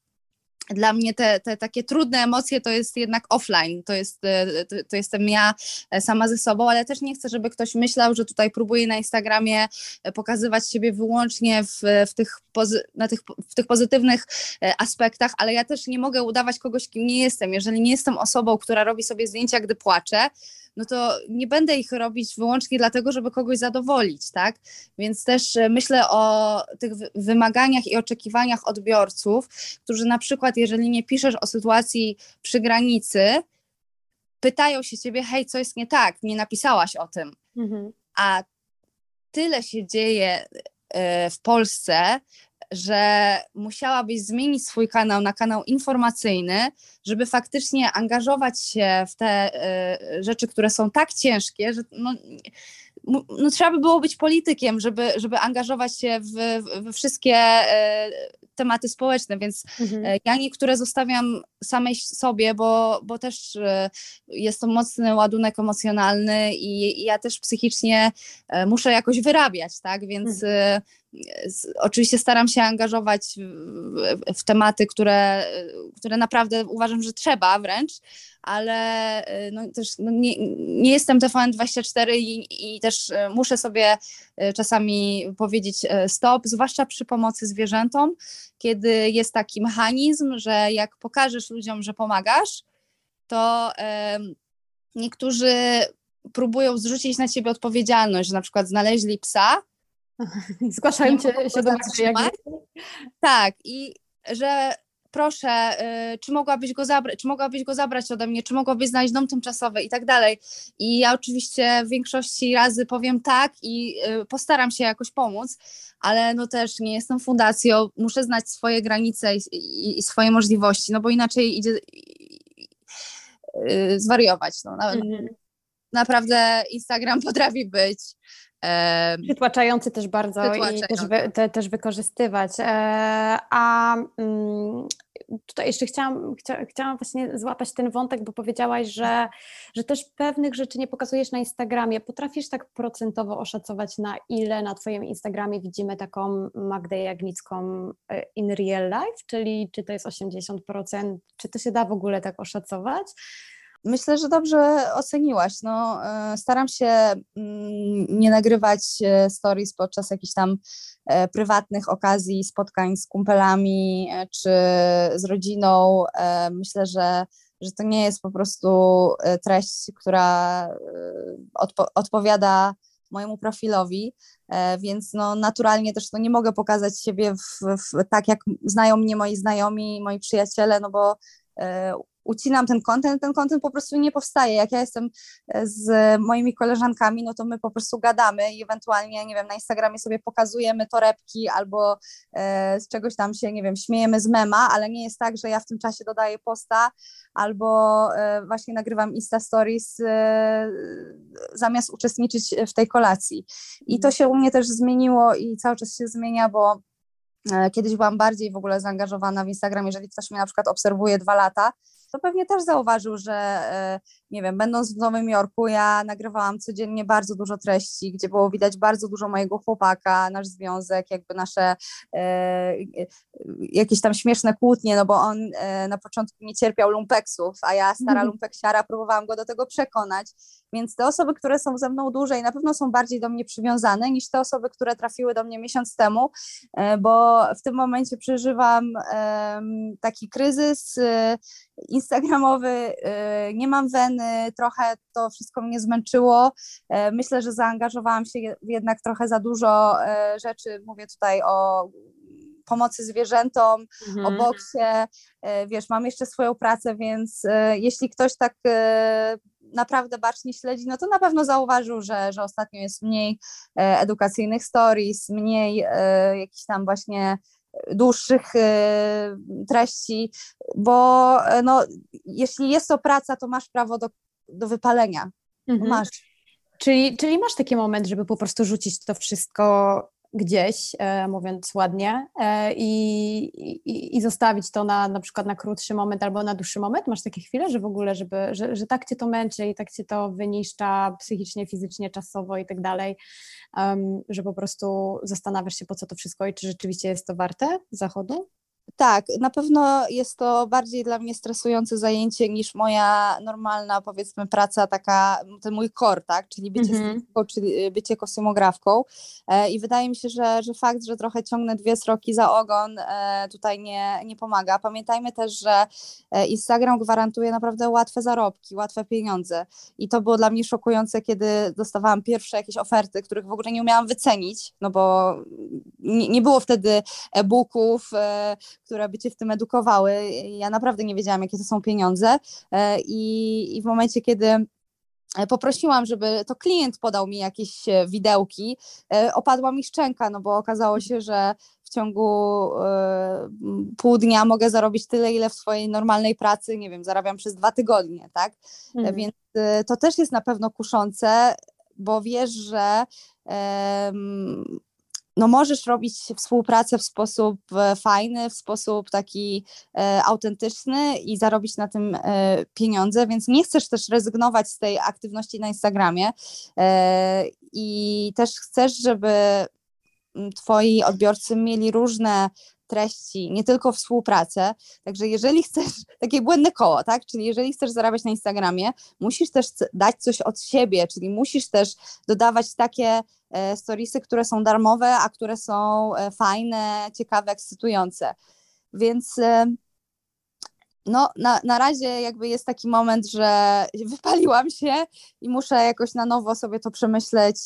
dla mnie te, te takie trudne emocje to jest jednak offline, to, jest, e, to, to jestem ja e, sama ze sobą, ale też nie chcę, żeby ktoś myślał, że tutaj próbuję na Instagramie e, pokazywać siebie wyłącznie w, w, tych, pozy, na tych, w tych pozytywnych aspektach, ale ja też nie mogę udawać kogoś, kim nie jestem. Jeżeli nie jestem osobą, która robi sobie zdjęcia, gdy płaczę, no to nie będę ich robić wyłącznie dlatego, żeby kogoś zadowolić, tak? Więc też e, myślę o tych wy- wymaganiach i oczekiwaniach odbiorców, którzy na przykład, jeżeli nie piszesz o sytuacji przy granicy, pytają się ciebie, hej, co jest nie tak, nie napisałaś o tym. Mhm. A tyle się dzieje e, w Polsce, że musiałabyś zmienić swój kanał na kanał informacyjny, żeby faktycznie angażować się w te e, rzeczy, które są tak ciężkie, że no, no, trzeba by było być politykiem, żeby, żeby angażować się w, we wszystkie e, tematy społeczne, więc Mhm. E, Ja niektóre zostawiam samej sobie, bo, bo też e, jest to mocny ładunek emocjonalny i, i ja też psychicznie e, muszę jakoś wyrabiać, tak? Więc e, z- oczywiście staram się angażować w, w, tematy, które, e, które naprawdę uważam, że trzeba wręcz, ale e, no, też no, nie, nie jestem TVN24 i, i też e, muszę sobie e, czasami powiedzieć e, stop, zwłaszcza przy pomocy zwierzętom, kiedy jest taki mechanizm, że jak pokażesz ludziom, że pomagasz, to niektórzy próbują zrzucić na ciebie odpowiedzialność, że na przykład znaleźli psa. Zgłaszają cię się do jak Tak, i że proszę, y, czy mogłabyś go zabrać, czy mogłabyś go zabrać ode mnie, czy mogłabyś znaleźć dom tymczasowy i tak dalej. I ja oczywiście w większości razy powiem tak i y, postaram się jakoś pomóc, ale no też nie jestem fundacją, muszę znać swoje granice i, i, i swoje możliwości, no bo inaczej idzie y, zwariować. No. Mhm. Naprawdę Instagram potrafi być Przytłaczający też bardzo i też, wy, te, też wykorzystywać. E, a mm, tutaj jeszcze chciałam, chcia, chciałam właśnie złapać ten wątek, bo powiedziałaś, że, że też pewnych rzeczy nie pokazujesz na Instagramie. Potrafisz tak procentowo oszacować, na ile na Twoim Instagramie widzimy taką Magdę Jagnicką e, in real life, czyli czy to jest 80%, czy to się da w ogóle tak oszacować? Myślę, że dobrze oceniłaś. No, e, staram się mm, nie nagrywać e, stories podczas jakichś tam e, prywatnych okazji, spotkań z kumpelami czy z rodziną. Myślę, że, że to nie jest po prostu treść, która odpo odpowiada mojemu profilowi, więc no naturalnie też no nie mogę pokazać siebie w, w, tak, jak znają mnie moi znajomi, moi przyjaciele, no bo ucinam ten kontent, ten kontent po prostu nie powstaje. Jak ja jestem e, z moimi koleżankami, no to my po prostu gadamy i ewentualnie, nie wiem, na Instagramie sobie pokazujemy torebki albo e, z czegoś tam się, nie wiem, śmiejemy z mema, ale nie jest tak, że ja w tym czasie dodaję posta albo e, właśnie nagrywam Insta Stories e, zamiast uczestniczyć w tej kolacji. I to się u mnie też zmieniło i cały czas się zmienia, bo e, Kiedyś byłam bardziej w ogóle zaangażowana w Instagram, jeżeli ktoś mnie na przykład obserwuje dwa lata, to pewnie też zauważył, że e, nie wiem, będąc w Nowym Jorku, ja nagrywałam codziennie bardzo dużo treści, gdzie było widać bardzo dużo mojego chłopaka, nasz związek, jakby nasze e, jakieś tam śmieszne kłótnie, no bo on e, na początku nie cierpiał lumpeksów, a ja, stara lumpeksiara, próbowałam go do tego przekonać. Więc te osoby, które są ze mną dłużej, na pewno są bardziej do mnie przywiązane niż te osoby, które trafiły do mnie miesiąc temu, e, bo w tym momencie przeżywam taki kryzys e, instagramowy, e, nie mam weny, trochę to wszystko mnie zmęczyło. Myślę, że zaangażowałam się jednak trochę za dużo rzeczy. Mówię tutaj o pomocy zwierzętom, mhm. o boksie. Wiesz, mam jeszcze swoją pracę, więc jeśli ktoś tak naprawdę bacznie śledzi, no to na pewno zauważył, że, że ostatnio jest mniej e, edukacyjnych stories, mniej e, jakichś tam właśnie dłuższych e, treści, bo no, jeśli jest to praca, to masz prawo do, do wypalenia. Mhm. Masz. Czyli, czyli masz taki moment, żeby po prostu rzucić to wszystko gdzieś, e, mówiąc ładnie, e, i, i, i, zostawić to na, na przykład na krótszy moment albo na dłuższy moment? Masz takie chwile, że w ogóle, żeby, że, że tak cię to męczy i tak cię to wyniszcza psychicznie, fizycznie, czasowo i tak dalej, że po prostu zastanawiasz się, po co to wszystko i czy rzeczywiście jest to warte zachodu? Tak, na pewno jest to bardziej dla mnie stresujące zajęcie niż moja normalna, powiedzmy, praca, taka, ten mój core, tak, czyli bycie mm -hmm. czyli y, bycie kosymografką. E, I wydaje mi się, że, że fakt, że trochę ciągnę dwie sroki za ogon, e, tutaj nie, nie pomaga. Pamiętajmy też, że e, Instagram gwarantuje naprawdę łatwe zarobki, łatwe pieniądze. I to było dla mnie szokujące, kiedy dostawałam pierwsze jakieś oferty, których w ogóle nie umiałam wycenić, no bo nie, nie było wtedy e-booków, e, które by cię w tym edukowały. Ja naprawdę nie wiedziałam, jakie to są pieniądze e, i, i w momencie, kiedy e, poprosiłam, żeby to klient podał mi jakieś e, widełki, opadła mi szczęka, no bo okazało się, że w ciągu pół dnia mogę zarobić tyle, ile w swojej normalnej pracy, nie wiem, zarabiam przez dwa tygodnie, tak? Mhm. Więc to też jest na pewno kuszące, bo wiesz, że no możesz robić współpracę w sposób e, fajny, w sposób taki e, autentyczny i zarobić na tym e, pieniądze, więc nie chcesz też rezygnować z tej aktywności na Instagramie i też chcesz, żeby twoi odbiorcy mieli różne treści, nie tylko współpracę. Także jeżeli chcesz, takie błędne koło, tak? Czyli jeżeli chcesz zarabiać na Instagramie, musisz też dać coś od siebie, czyli musisz też dodawać takie e, storiesy, które są darmowe, a które są e, fajne, ciekawe, ekscytujące. Więc e, no, na, na razie jakby jest taki moment, że wypaliłam się i muszę jakoś na nowo sobie to przemyśleć,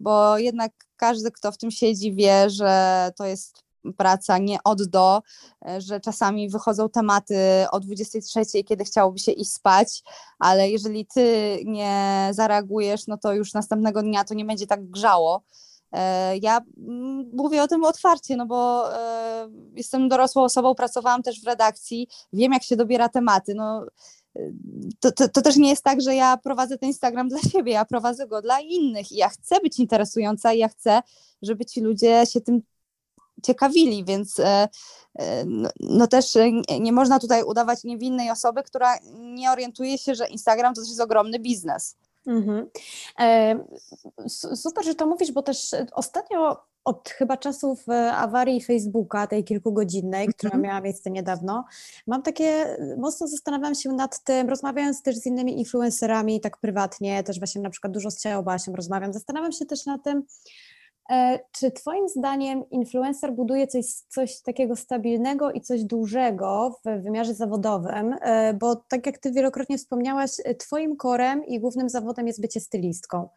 bo jednak każdy, kto w tym siedzi, wie, że to jest praca nie od do, e, że czasami wychodzą tematy o 23, kiedy chciałoby się iść spać, ale jeżeli ty nie zareagujesz, no to już następnego dnia to nie będzie tak grzało. E, ja mm, mówię o tym otwarcie, no bo e, jestem dorosłą osobą, pracowałam też w redakcji, wiem jak się dobiera tematy. No, to, to, to, też nie jest tak, że ja prowadzę ten Instagram dla siebie, ja prowadzę go dla innych i ja chcę być interesująca i ja chcę, żeby ci ludzie się tym ciekawili, więc e, no, no też nie, nie można tutaj udawać niewinnej osoby, która nie orientuje się, że Instagram to też jest ogromny biznes. Mhm. E, super, że to mówisz, bo też ostatnio od chyba czasów e, awarii Facebooka, tej kilkugodzinnej, która mhm. miała miejsce niedawno, mam takie, mocno zastanawiam się nad tym, rozmawiając też z innymi influencerami, tak prywatnie, też właśnie na przykład dużo z Ciało Basią rozmawiam, zastanawiam się też nad tym, E, czy Twoim zdaniem influencer buduje coś, coś takiego stabilnego i coś dużego w wymiarze zawodowym? E, bo tak jak Ty wielokrotnie wspomniałaś, e, Twoim korem i głównym zawodem jest bycie stylistką.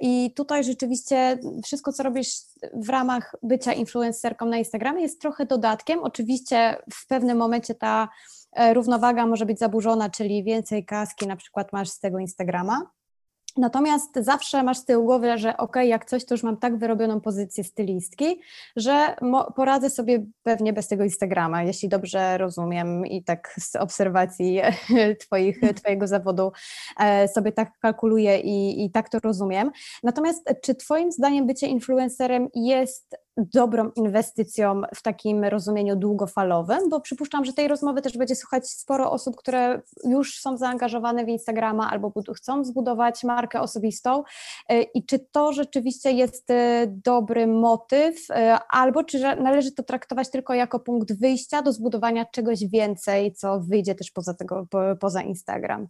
I tutaj rzeczywiście wszystko, co robisz w ramach bycia influencerką na Instagramie, jest trochę dodatkiem. Oczywiście w pewnym momencie ta równowaga może być zaburzona, czyli więcej kaski na przykład masz z tego Instagrama Natomiast zawsze masz z tyłu głowy, że ok, jak coś, to już mam tak wyrobioną pozycję stylistki, że poradzę sobie pewnie bez tego Instagrama, jeśli dobrze rozumiem i tak z obserwacji twoich, Twojego zawodu e, sobie tak kalkuluję i, i tak to rozumiem. Natomiast czy Twoim zdaniem bycie influencerem jest dobrą inwestycją w takim rozumieniu długofalowym, bo przypuszczam, że tej rozmowy też będzie słuchać sporo osób, które już są zaangażowane w Instagrama albo chcą zbudować markę osobistą e, i czy to rzeczywiście jest e, dobry motyw, e, albo czy należy to traktować tylko jako punkt wyjścia do zbudowania czegoś więcej, co wyjdzie też poza tego, poza Instagram?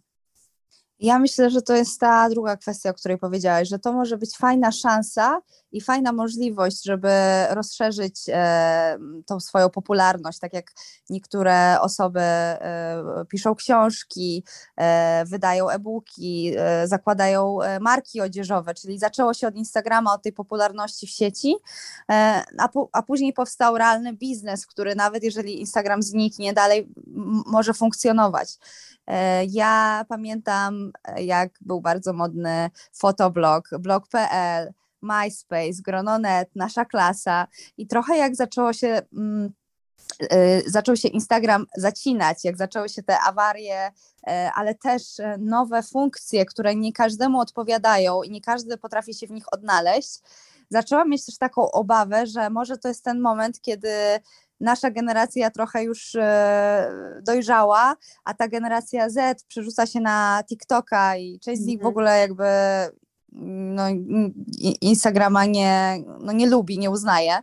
Ja myślę, że to jest ta druga kwestia, o której powiedziałaś, że to może być fajna szansa i fajna możliwość, żeby rozszerzyć e, tą swoją popularność, tak jak niektóre osoby e, piszą książki, e, wydają e-booki, e, zakładają e, marki odzieżowe, czyli zaczęło się od Instagrama, od tej popularności w sieci, e, a, a później powstał realny biznes, który nawet jeżeli Instagram zniknie, dalej może funkcjonować. Ja pamiętam, jak był bardzo modny fotoblog, blog.pl, MySpace, Grononet, nasza klasa i trochę jak zaczęło się mm, y, zaczął się Instagram zacinać, jak zaczęły się te awarie, ale też nowe funkcje, które nie każdemu odpowiadają i nie każdy potrafi się w nich odnaleźć. Zaczęłam mieć też taką obawę, że może to jest ten moment, kiedy nasza generacja trochę już e, dojrzała, a ta generacja Z przerzuca się na TikToka i część z nich w mhm. ogóle jakby no, Instagrama nie, no, nie lubi, nie uznaje,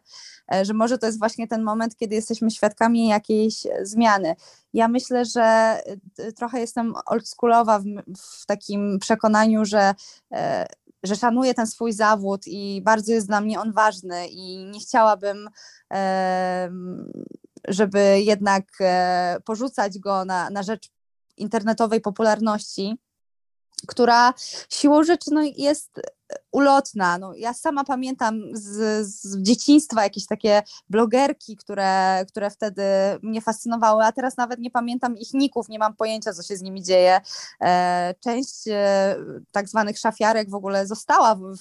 e, że może to jest właśnie ten moment, kiedy jesteśmy świadkami jakiejś zmiany. Ja myślę, że e, trochę jestem oldschoolowa w, w takim przekonaniu, że że szanuję ten swój zawód i bardzo jest dla mnie on ważny i nie chciałabym, żeby jednak e, porzucać go na, na rzecz internetowej popularności, która siłą rzeczy no, jest ulotna. No, ja sama pamiętam z, z, dzieciństwa jakieś takie blogerki, które, które wtedy mnie fascynowały, a teraz nawet nie pamiętam ich ników, nie mam pojęcia, co się z nimi dzieje. E, część e, tak zwanych szafiarek w ogóle została w,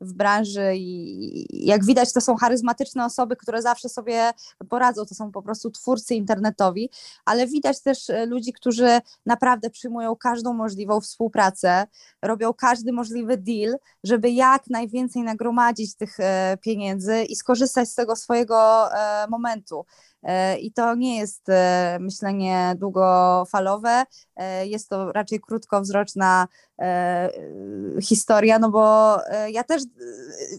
w branży i jak widać to są charyzmatyczne osoby, które zawsze sobie poradzą, to są po prostu twórcy internetowi, ale widać też e, ludzi, którzy naprawdę przyjmują każdą możliwą współpracę, robią każdy możliwy deal, żeby jak najwięcej nagromadzić tych e, pieniędzy i skorzystać z tego swojego e, momentu. E, I to nie jest myślenie długofalowe, jest to raczej krótkowzroczna historia, no bo ja też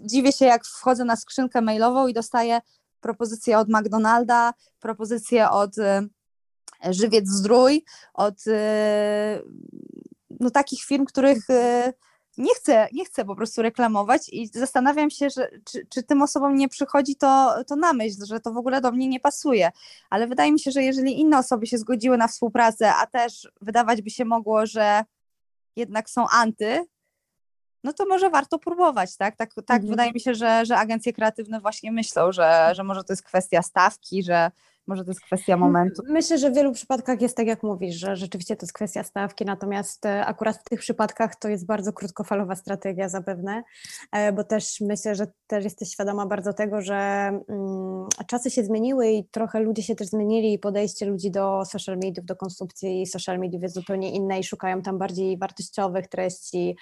dziwię się, jak wchodzę na skrzynkę mailową i dostaję propozycję od McDonalda, propozycję od Żywiec Zdrój, od no, takich firm, których nie chcę, nie chcę po prostu reklamować i zastanawiam się, że, czy, czy tym osobom nie przychodzi to, to na myśl, że to w ogóle do mnie nie pasuje. Ale wydaje mi się, że jeżeli inne osoby się zgodziły na współpracę, a też wydawać by się mogło, że jednak są anty, no to może warto próbować, tak? Tak, tak mhm. wydaje mi się, że, że agencje kreatywne właśnie myślą, że, że może to jest kwestia stawki, że może to jest kwestia momentu. Myślę, że w wielu przypadkach jest tak, jak mówisz, że rzeczywiście to jest kwestia stawki, natomiast e, akurat w tych przypadkach to jest bardzo krótkofalowa strategia zapewne, e, bo też myślę, że też jesteś świadoma bardzo tego, że mm, czasy się zmieniły i trochę ludzie się też zmienili i podejście ludzi do social mediów, do konsumpcji social mediów jest zupełnie inne i szukają tam bardziej wartościowych treści,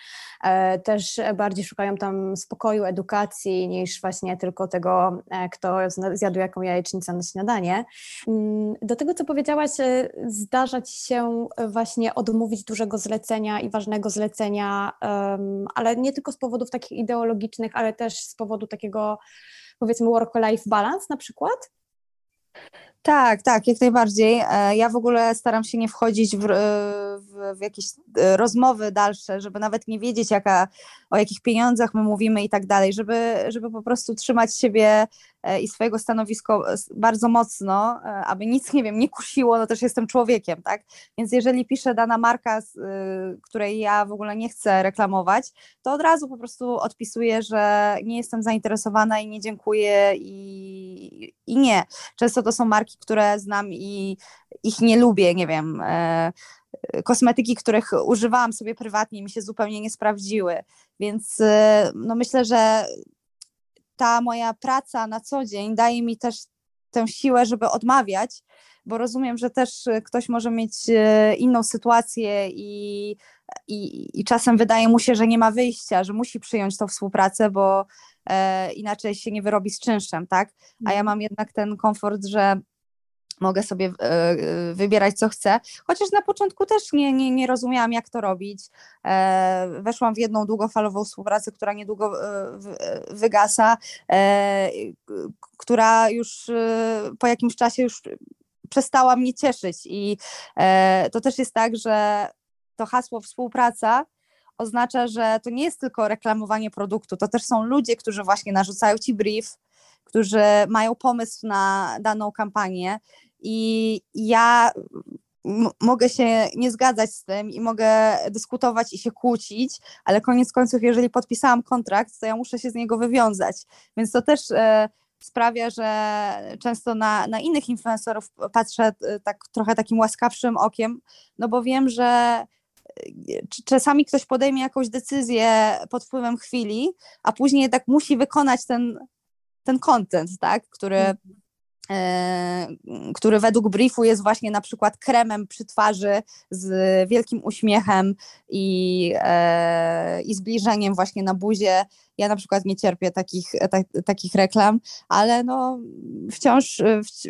e, też bardziej szukają tam spokoju, edukacji niż właśnie tylko tego, kto zjadł jaką jajecznicę na śniadanie. Mm, do tego, co powiedziałaś, e, zdarza Ci się e, właśnie odmówić dużego zlecenia i ważnego zlecenia, ale nie tylko z powodów takich ideologicznych, ale też z powodu takiego, powiedzmy, work-life balance na przykład? Tak, tak, jak najbardziej. E, ja w ogóle staram się nie wchodzić w, w, w, jakieś rozmowy dalsze, żeby nawet nie wiedzieć, jaka, o jakich pieniądzach my mówimy i tak dalej, żeby, żeby po prostu trzymać siebie E, i swojego stanowisko e, bardzo mocno, e, aby nic, nie wiem, nie kusiło, no też jestem człowiekiem, tak? Więc jeżeli pisze dana marka, której ja w ogóle nie chcę reklamować, to od razu po prostu odpisuję, że nie jestem zainteresowana i nie dziękuję i, i nie. Często to są marki, które znam i ich nie lubię, nie wiem, kosmetyki, których używałam sobie prywatnie, mi się zupełnie nie sprawdziły. Więc no myślę, że ta moja praca na co dzień daje mi też tę siłę, żeby odmawiać, bo rozumiem, że też e, ktoś może mieć e, inną sytuację i, i, i czasem wydaje mu się, że nie ma wyjścia, że musi przyjąć tą współpracę, bo e, inaczej się nie wyrobi z czynszem, tak? A ja mhm. mam jednak ten komfort, że mogę sobie e, e, wybierać, co chcę. Chociaż na początku też nie, nie, nie rozumiałam, jak to robić. E, weszłam w jedną długofalową współpracę, która niedługo wygasa, która już po jakimś czasie już przestała mnie cieszyć. I to też jest tak, że to hasło współpraca oznacza, że to nie jest tylko reklamowanie produktu, to też są ludzie, którzy właśnie narzucają ci brief, którzy mają pomysł na daną kampanię i ja mogę się nie zgadzać z tym i mogę dyskutować i się kłócić, ale koniec końców, jeżeli podpisałam kontrakt, to ja muszę się z niego wywiązać. Więc to też e, sprawia, że często na, na innych influencerów patrzę e, tak trochę takim łaskawszym okiem, no bo wiem, że e, czasami ktoś podejmie jakąś decyzję pod wpływem chwili, a później jednak musi wykonać ten, ten content, tak, który, mhm. Który według briefu jest właśnie na przykład kremem przy twarzy z wielkim uśmiechem i, e, i zbliżeniem właśnie na buzie. Ja na przykład nie cierpię takich, ta, takich reklam, ale no wciąż,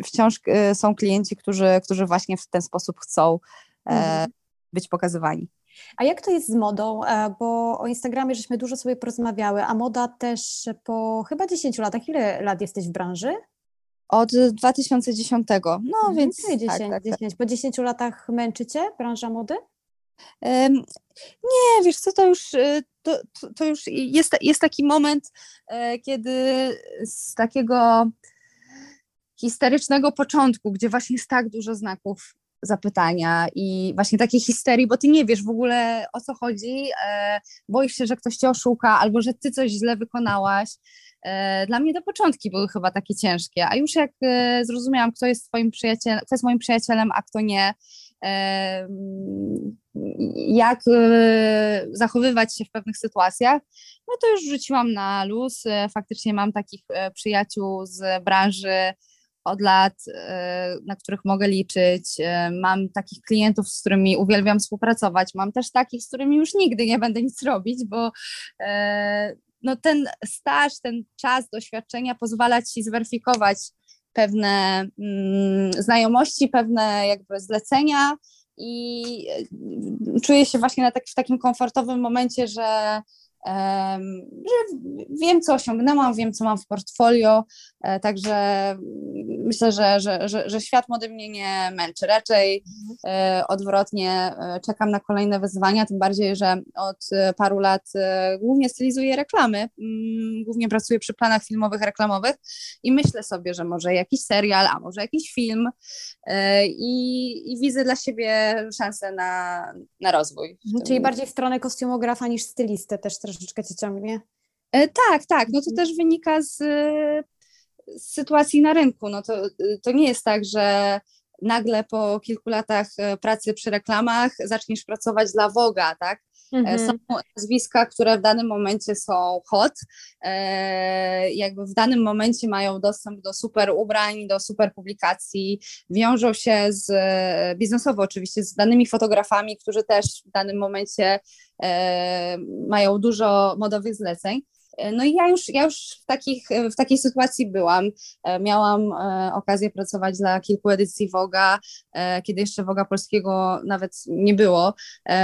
wciąż e, są klienci, którzy, którzy właśnie w ten sposób chcą mhm. być pokazywani. A jak to jest z modą? Bo o Instagramie żeśmy dużo sobie porozmawiały, a moda też po chyba 10 latach. Ile lat jesteś w branży? Od 2010. No mhm, więc. 10, tak, tak, 10. Tak. Po 10 latach męczycie branża mody? Nie, wiesz co, to już, y, to, to już jest, jest taki moment, e, kiedy z takiego historycznego początku, gdzie właśnie jest tak dużo znaków zapytania i właśnie takiej histerii, bo ty nie wiesz w ogóle o co chodzi, e, boisz się, że ktoś cię oszuka albo że ty coś źle wykonałaś. E, dla mnie te początki były chyba takie ciężkie, a już jak e, zrozumiałam, kto jest twoim przyjacielem, kto jest moim przyjacielem, a kto nie, e, jak zachowywać się w pewnych sytuacjach, no to już rzuciłam na luz. Faktycznie mam takich przyjaciół z branży od lat, na których mogę liczyć. Mam takich klientów, z którymi uwielbiam współpracować. Mam też takich, z którymi już nigdy nie będę nic robić, bo no ten staż, ten czas doświadczenia pozwala ci zweryfikować pewne mm, znajomości, pewne jakby zlecenia i y, czuję się właśnie na tak, w takim komfortowym momencie, że że wiem, co osiągnęłam, wiem, co mam w portfolio, e, także myślę, że, że, że, że świat młody mnie nie męczy. Raczej e, odwrotnie e, czekam na kolejne wyzwania, tym bardziej, że od paru lat głównie stylizuję reklamy, mm, głównie pracuję przy planach filmowych, reklamowych i myślę sobie, że może jakiś serial, a może jakiś film i, i widzę dla siebie szansę na, na rozwój. Czyli bardziej w stronę kostiumografa niż stylistę też troszeczkę cię ciągnie? E, tak, tak. No to mhm. też wynika z, z sytuacji na rynku. No to, to nie jest tak, że nagle po kilku latach e, pracy przy reklamach zaczniesz pracować dla Woga, tak? E, mhm. Są nazwiska, które w danym momencie są hot, jakby w danym momencie mają dostęp do super ubrań, do super publikacji, wiążą się z, biznesowo oczywiście z danymi fotografami, którzy też w danym momencie mają dużo modowych zleceń. No i ja już, ja już w, takich, w takiej sytuacji byłam. E, miałam e, okazję pracować dla kilku edycji Woga, e, kiedy jeszcze Woga polskiego nawet nie było.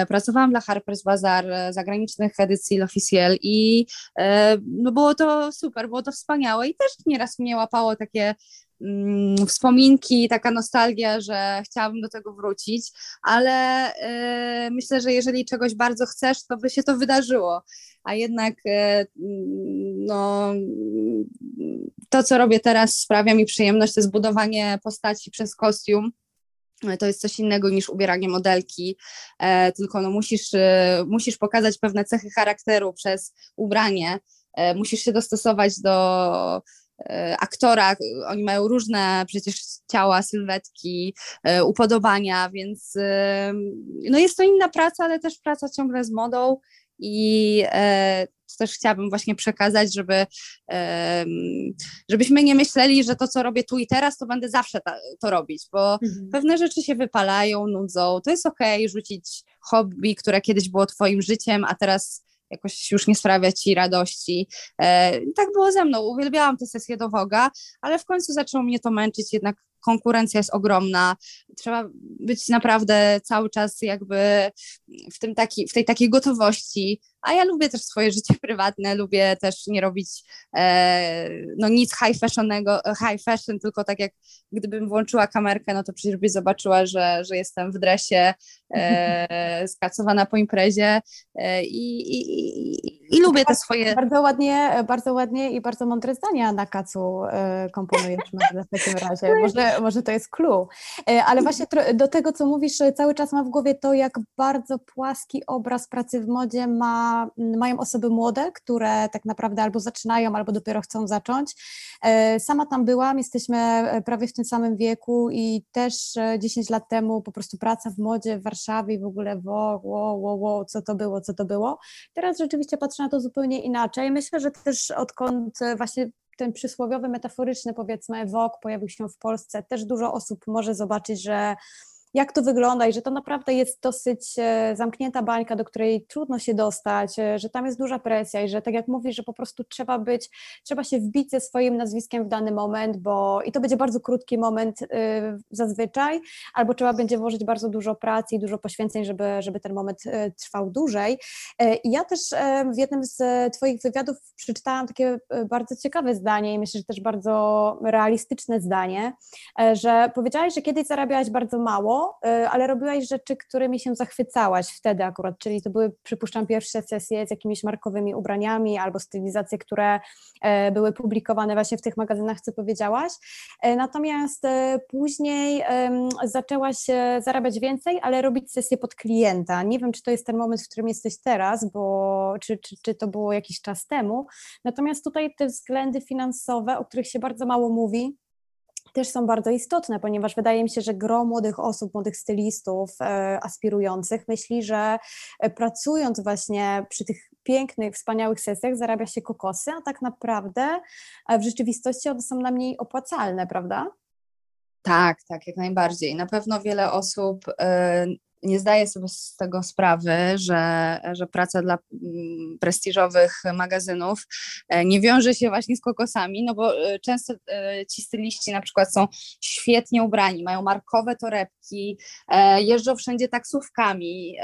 Pracowałam dla Harper's Bazaar, zagranicznych edycji L'Officiel i no było to super, było to wspaniałe i też nieraz mnie łapało takie wspominki, taka nostalgia, że chciałabym do tego wrócić, ale y, myślę, że jeżeli czegoś bardzo chcesz, to by się to wydarzyło. A jednak y, no, to, co robię teraz, sprawia mi przyjemność, to jest budowanie postaci przez kostium. To jest coś innego niż ubieranie modelki, e, tylko no musisz, e, musisz pokazać pewne cechy charakteru przez ubranie, e, musisz się dostosować do, aktora, oni mają różne przecież ciała, sylwetki, e, upodobania, więc e, no jest to inna praca, ale też praca ciągle z modą i też chciałabym właśnie przekazać, żeby żebyśmy nie myśleli, że to, co robię tu i teraz, to będę zawsze ta, to robić, bo mhm. pewne rzeczy się wypalają, nudzą, to jest okej okay, rzucić hobby, które kiedyś było twoim życiem, a teraz jakoś już nie sprawia ci radości. E, tak było ze mną, uwielbiałam tę sesję do Woga, ale w końcu zaczęło mnie to męczyć, jednak konkurencja jest ogromna, trzeba być naprawdę cały czas jakby w, tym taki, w tej takiej gotowości, a ja lubię też swoje życie prywatne, lubię też nie robić e, no nic high fashionego, high fashion, tylko tak jak gdybym włączyła kamerkę, no to przecież byś zobaczyła, że, że jestem w dresie e, skacowana po imprezie. E, i, i, i, lubię te swoje... Bardzo ładnie, bardzo ładnie i bardzo mądre zdania na kacu e, komponujesz w takim razie. Może, może to jest clue. E, ale właśnie do tego, co mówisz, cały czas mam w głowie to, jak bardzo płaski obraz pracy w modzie ma mają osoby młode, które tak naprawdę albo zaczynają, albo dopiero chcą zacząć. E, sama tam byłam, jesteśmy e, prawie w tym samym wieku i też 10 e, lat temu po prostu praca w modzie w Warszawie i w ogóle wo, wo, wo, wo, co to było, co to było. Teraz rzeczywiście patrzę na to zupełnie inaczej. Myślę, że też odkąd właśnie ten przysłowiowy, metaforyczny powiedzmy Vogue pojawił się w Polsce, też dużo osób może zobaczyć, że jak to wygląda i że to naprawdę jest dosyć e, zamknięta bańka, do której trudno się dostać, e, że tam jest duża presja i że tak jak mówisz, że po prostu trzeba być, trzeba się wbić ze swoim nazwiskiem w dany moment, bo i to będzie bardzo krótki moment y, zazwyczaj, albo trzeba będzie włożyć bardzo dużo pracy i dużo poświęceń, żeby, żeby ten moment trwał dłużej. I ja też w jednym z Twoich wywiadów przeczytałam takie bardzo ciekawe zdanie i myślę, że też bardzo realistyczne zdanie, że powiedziałaś, że kiedyś zarabiałaś bardzo mało, Y, ale robiłaś rzeczy, którymi się zachwycałaś wtedy akurat, czyli to były, przypuszczam, pierwsze sesje z jakimiś markowymi ubraniami albo stylizacje, które e, były publikowane właśnie w tych magazynach, co powiedziałaś. E, natomiast e, później zaczęłaś zarabiać więcej, ale robić sesje pod klienta. Nie wiem, czy to jest ten moment, w którym jesteś teraz, bo czy, czy, czy to było jakiś czas temu. Natomiast tutaj te względy finansowe, o których się bardzo mało mówi, też są bardzo istotne, ponieważ wydaje mi się, że gro młodych osób, młodych stylistów e, aspirujących myśli, że e, pracując właśnie przy tych pięknych, wspaniałych sesjach zarabia się kokosy, a tak naprawdę e, w rzeczywistości one są najmniej opłacalne, prawda? Tak, tak, jak najbardziej. Na pewno wiele osób nie zdaję sobie z tego sprawy, że, że praca dla mm, prestiżowych magazynów e, nie wiąże się właśnie z kokosami, no bo e, często e, ci styliści na przykład są świetnie ubrani, mają markowe torebki, jeżdżą wszędzie taksówkami,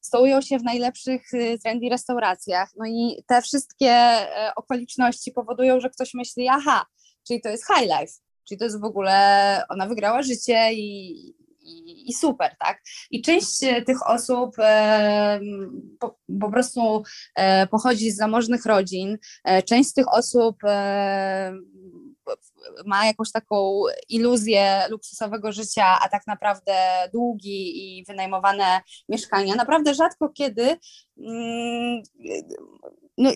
stołują się w najlepszych trendy restauracjach, no i te wszystkie okoliczności powodują, że ktoś myśli, aha, czyli to jest high life, czyli to jest w ogóle, ona wygrała życie i, i, i super, tak? I część e, tych osób e, po, po, prostu e, pochodzi z zamożnych rodzin, część z tych osób ma jakąś taką iluzję luksusowego życia, a tak naprawdę długi i wynajmowane mieszkania. Naprawdę rzadko kiedy mm, no,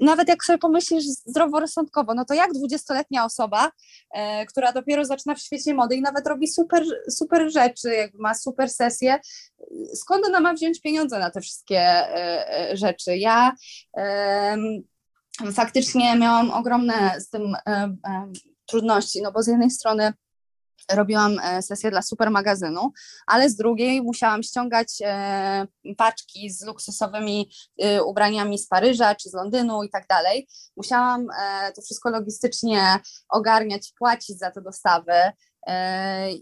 nawet jak sobie pomyślisz zdroworozsądkowo, no to jak dwudziestoletnia osoba, e, która dopiero zaczyna w świecie mody i nawet robi super, super rzeczy, jakby ma super sesje, skąd ona ma wziąć pieniądze na te wszystkie e, e rzeczy? Ja faktycznie miałam ogromne z tym e, e, trudności, no bo z jednej strony robiłam e, sesję dla super magazynu, ale z drugiej musiałam ściągać paczki z luksusowymi ubraniami z Paryża czy z Londynu i tak dalej. Musiałam to wszystko logistycznie ogarniać, płacić za te dostawy.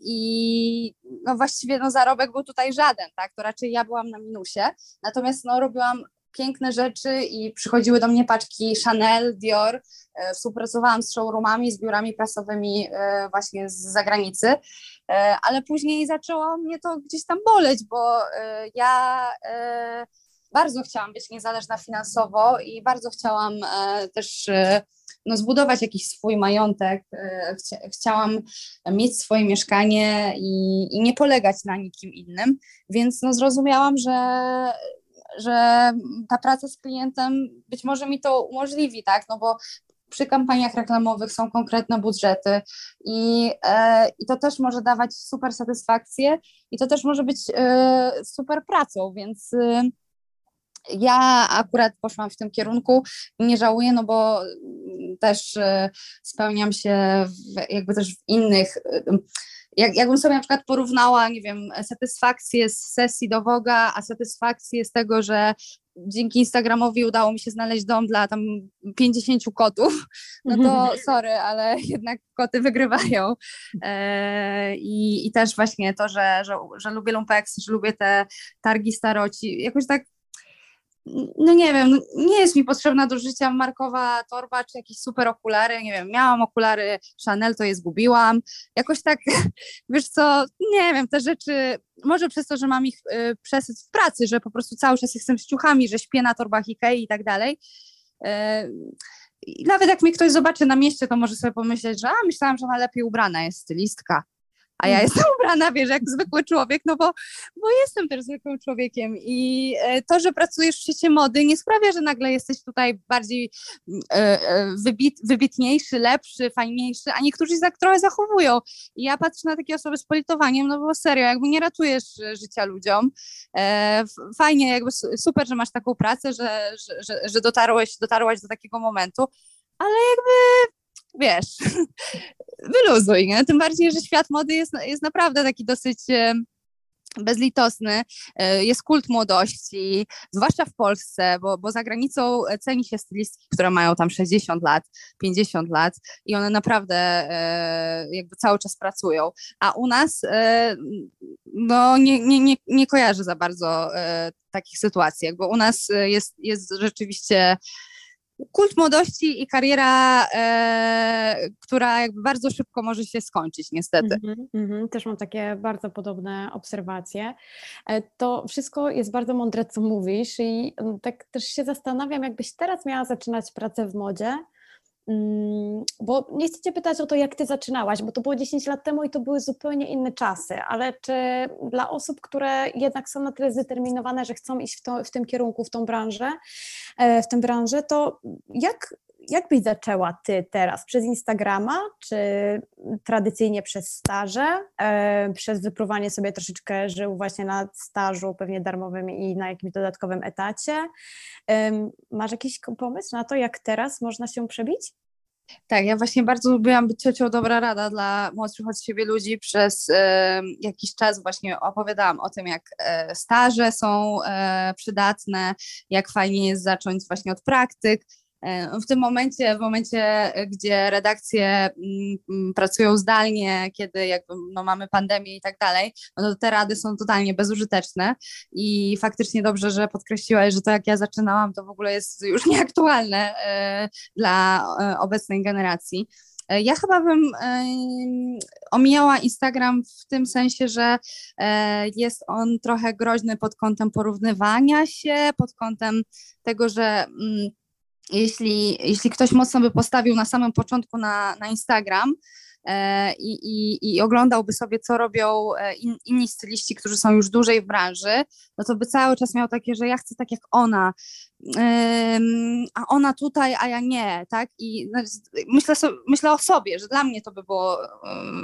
I no właściwie no, zarobek był tutaj żaden, tak? To raczej ja byłam na minusie. Natomiast no, robiłam piękne rzeczy i przychodziły do mnie paczki Chanel, Dior. E, współpracowałam z showroomami, z biurami prasowymi e, właśnie z zagranicy, e, ale później zaczęło mnie to gdzieś tam boleć, bo ja bardzo chciałam być niezależna finansowo i bardzo chciałam też no, zbudować jakiś swój majątek. chciałam mieć swoje mieszkanie i, i nie polegać na nikim innym, więc no, zrozumiałam, że że ta praca z klientem być może mi to umożliwi, tak, no bo przy kampaniach reklamowych są konkretne budżety i, e, i to też może dawać super satysfakcję i to też może być e, super pracą, więc e, ja akurat poszłam w tym kierunku nie żałuję, no bo też e, spełniam się w, jakby też w innych jak, jakbym sobie na przykład porównała, nie wiem, satysfakcję z sesji do Woga, a satysfakcję z tego, że dzięki Instagramowi udało mi się znaleźć dom dla tam 50 kotów, no to sorry, ale jednak koty wygrywają. E, i, I też właśnie to, że, że, że lubię lumpex, że lubię te targi staroci, jakoś tak no nie wiem, no nie jest mi potrzebna do życia markowa torba czy jakieś super okulary, nie wiem, miałam okulary Chanel, to je zgubiłam, jakoś tak, wiesz co, nie wiem, te rzeczy, może przez to, że mam ich y, przesyt w pracy, że po prostu cały czas jestem z ciuchami, że śpię na torbach Ikei i tak dalej, y, nawet jak mnie ktoś zobaczy na mieście, to może sobie pomyśleć, że a, myślałam, że ona lepiej ubrana jest, stylistka a ja jestem ubrana, wiesz, jak zwykły człowiek, no bo, bo jestem też zwykłym człowiekiem i e, to, że pracujesz w świecie mody nie sprawia, że nagle jesteś tutaj bardziej e, e, wybit, wybitniejszy, lepszy, fajniejszy, a niektórzy się tak trochę zachowują. I ja patrzę na takie osoby z politowaniem, no bo serio, jakby nie ratujesz życia ludziom, fajnie, jakby super, że masz taką pracę, że, że, że, że dotarłeś, dotarłaś do takiego momentu, ale jakby wiesz, wyluzuj, nie? Tym bardziej, że świat mody jest, jest naprawdę taki dosyć bezlitosny, e, jest kult młodości, zwłaszcza w Polsce, bo, bo za granicą ceni się stylistki, które mają tam 60 lat, 50 lat i one naprawdę e, jakby cały czas pracują, a u nas e, no nie, nie, nie, nie kojarzę za bardzo takich sytuacji, bo u nas jest, jest rzeczywiście kult młodości i kariera, e, która jakby bardzo szybko może się skończyć, niestety. Mm -hmm, Też mam takie bardzo podobne obserwacje. E, to wszystko jest bardzo mądre, co mówisz, i mm, tak też się zastanawiam, jakbyś teraz miała zaczynać pracę w modzie, bo nie chcę Cię pytać o to, jak Ty zaczynałaś, bo to było 10 lat temu i to były zupełnie inne czasy, ale czy dla osób, które jednak są na tyle zdeterminowane, że chcą iść w, to, w tym kierunku, w tą branżę, e, w tę branżę, to jak, jak byś zaczęła Ty teraz? Przez Instagrama, czy tradycyjnie przez staże, e, przez wyprówanie sobie troszeczkę żył właśnie na stażu, pewnie darmowym i na jakimś dodatkowym etacie? Masz jakiś pomysł na to, jak teraz można się przebić? Tak, ja właśnie bardzo lubiłam być ciocią dobra rada dla młodszych od siebie ludzi. Przez e, jakiś czas właśnie opowiadałam o tym, jak e, staże są e, przydatne, jak fajnie jest zacząć właśnie od praktyk, w tym momencie, w momencie, gdzie redakcje mm, mm, pracują zdalnie, kiedy jakby no, mamy pandemię i tak dalej, no to te rady są totalnie bezużyteczne i faktycznie dobrze, że podkreśliłaś, że to jak ja zaczynałam, to w ogóle jest już nieaktualne e, dla e, obecnej generacji. Ja chyba bym omijała Instagram w tym sensie, że jest on trochę groźny pod kątem porównywania się, pod kątem tego, że mm, jeśli, jeśli ktoś mocno by postawił na samym początku na, na Instagram, e, i, i, i, oglądałby sobie, co robią e, in, inni styliści, którzy są już dłużej w branży, no to by cały czas miał takie, że ja chcę tak jak ona, a ona tutaj, a ja nie, tak? I no, myślę, myślę o sobie, że dla mnie to by było,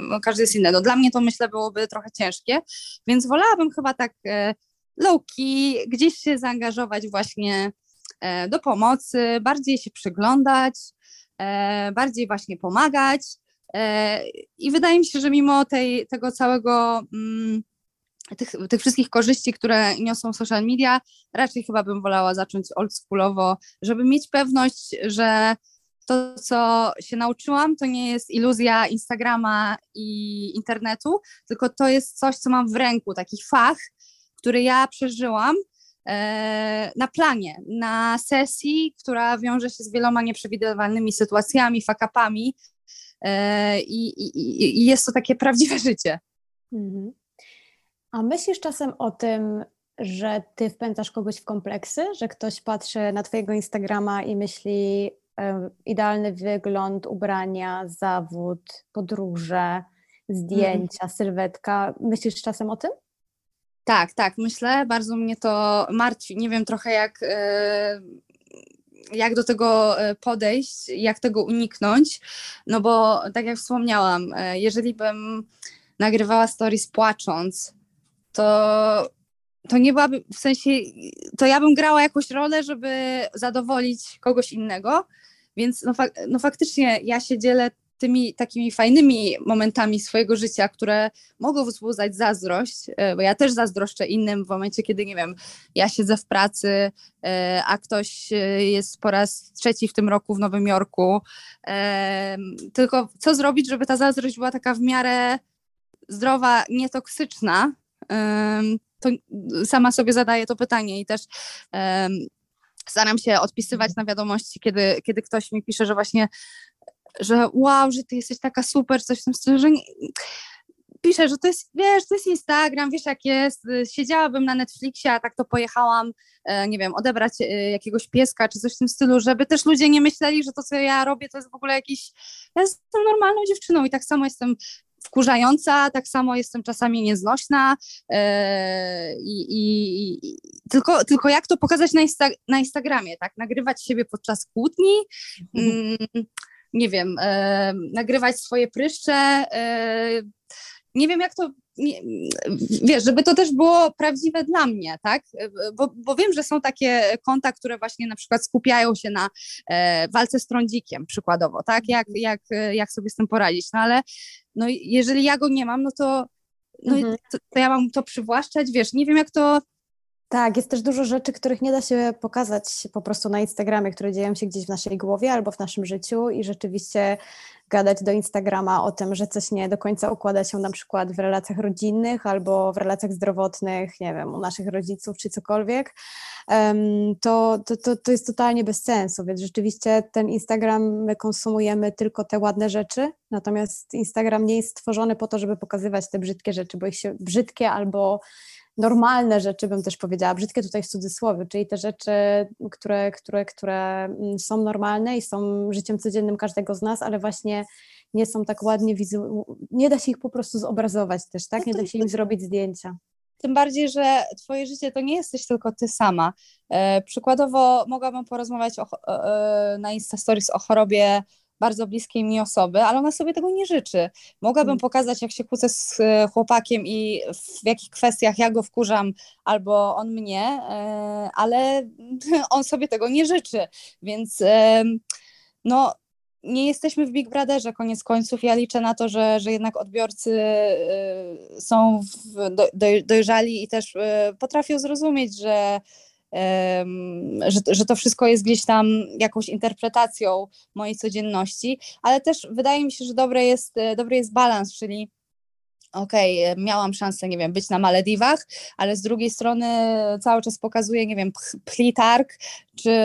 no, każdy jest inny, no dla mnie to myślę byłoby trochę ciężkie, więc wolałabym chyba tak e, low key, gdzieś się zaangażować właśnie do pomocy, bardziej się przyglądać, e, bardziej właśnie pomagać. E, I wydaje mi się, że mimo tej, tego całego, mm, tych, tych wszystkich korzyści, które niosą social media, raczej chyba bym wolała zacząć oldschoolowo, żeby mieć pewność, że to, co się nauczyłam, to nie jest iluzja Instagrama i internetu, tylko to jest coś, co mam w ręku, taki fach, który ja przeżyłam E, na planie, na sesji, która wiąże się z wieloma nieprzewidywalnymi sytuacjami, fakapami e, i, i, i jest to takie prawdziwe życie. Mhm. A myślisz czasem o tym, że ty wpędzasz kogoś w kompleksy, że ktoś patrzy na twojego Instagrama i myśli e, idealny wygląd, ubrania, zawód, podróże, zdjęcia, mhm. sylwetka. Myślisz czasem o tym? Tak, tak, myślę, bardzo mnie to martwi. Nie wiem trochę jak, e, jak do tego e, podejść, jak tego uniknąć, no bo tak jak wspomniałam, e, jeżeli bym nagrywała stories płacząc, to, to nie byłaby, w sensie, to ja bym grała jakąś rolę, żeby zadowolić kogoś innego, więc no, fak no faktycznie ja się dzielę tymi takimi fajnymi momentami swojego życia, które mogą wzbudzać zazdrość, e, bo ja też zazdroszczę innym w momencie, kiedy, nie wiem, ja siedzę w pracy, e, a ktoś e, jest po raz trzeci w tym roku w Nowym Jorku. Tylko co zrobić, żeby ta zazdrość była taka w miarę zdrowa, nietoksyczna? To sama sobie zadaję to pytanie i też staram się odpisywać na wiadomości, kiedy, kiedy ktoś mi pisze, że właśnie że wow, że ty jesteś taka super, coś w tym stylu, że nie, piszę, że to jest, wiesz, to jest Instagram, wiesz jak jest, siedziałabym na Netflixie, a tak to pojechałam, e, nie wiem, odebrać e, jakiegoś pieska czy coś w tym stylu, żeby też ludzie nie myśleli, że to, co ja robię, to jest w ogóle jakiś, ja jestem normalną dziewczyną i tak samo jestem wkurzająca, tak samo jestem czasami nieznośna e, i, i, i, tylko, tylko jak to pokazać na, Insta, na Instagramie, tak, nagrywać siebie podczas kłótni, mhm. mm, nie wiem, e, nagrywać swoje pryszcze. E, nie wiem, jak to, nie, wiesz, żeby to też było prawdziwe dla mnie, tak? Bo, bo wiem, że są takie konta, które właśnie na przykład skupiają się na e, walce z trądzikiem, przykładowo, tak? Jak, jak, jak sobie z tym poradzić. No ale no, jeżeli ja go nie mam, no to, no, mhm. to, to ja mam to przywłaszczać, wiesz, nie wiem, jak to tak, jest też dużo rzeczy, których nie da się pokazać po prostu na Instagramie, które dzieją się gdzieś w naszej głowie albo w naszym życiu i rzeczywiście gadać do Instagrama o tym, że coś nie do końca układa się na przykład w relacjach rodzinnych albo w relacjach zdrowotnych, nie wiem, u naszych rodziców czy cokolwiek, to, to, to, to jest totalnie bez sensu, więc rzeczywiście ten Instagram my konsumujemy tylko te ładne rzeczy, natomiast Instagram nie jest stworzony po to, żeby pokazywać te brzydkie rzeczy, bo ich się brzydkie albo normalne rzeczy, bym też powiedziała, brzydkie tutaj w cudzysłowie, czyli te rzeczy, które, które, które mm, są normalne i są życiem codziennym każdego z nas, ale właśnie nie są tak ładnie wizualne, nie da się ich po prostu zobrazować też, tak? Nie da się im zrobić zdjęcia. Tym bardziej, że twoje życie to nie jesteś tylko ty sama. E, przykładowo mogłabym porozmawiać o, e, na Insta Stories o chorobie bardzo bliskiej mi osoby, ale ona sobie tego nie życzy. Mogłabym hmm. pokazać, jak się kłócę z e, chłopakiem i w jakich kwestiach ja go wkurzam, albo on mnie, e, ale on sobie tego nie życzy. Więc no nie jesteśmy w Big Brotherze koniec końców. Ja liczę na to, że, że jednak odbiorcy są dojrzali i też potrafią zrozumieć, że, że, że to wszystko jest gdzieś tam jakąś interpretacją mojej codzienności, ale też wydaje mi się, że dobry jest, dobry jest balans, czyli okej, okay, miałam szansę, nie wiem, być na Malediwach, ale z drugiej strony cały czas pokazuję, nie wiem, plitark, czy,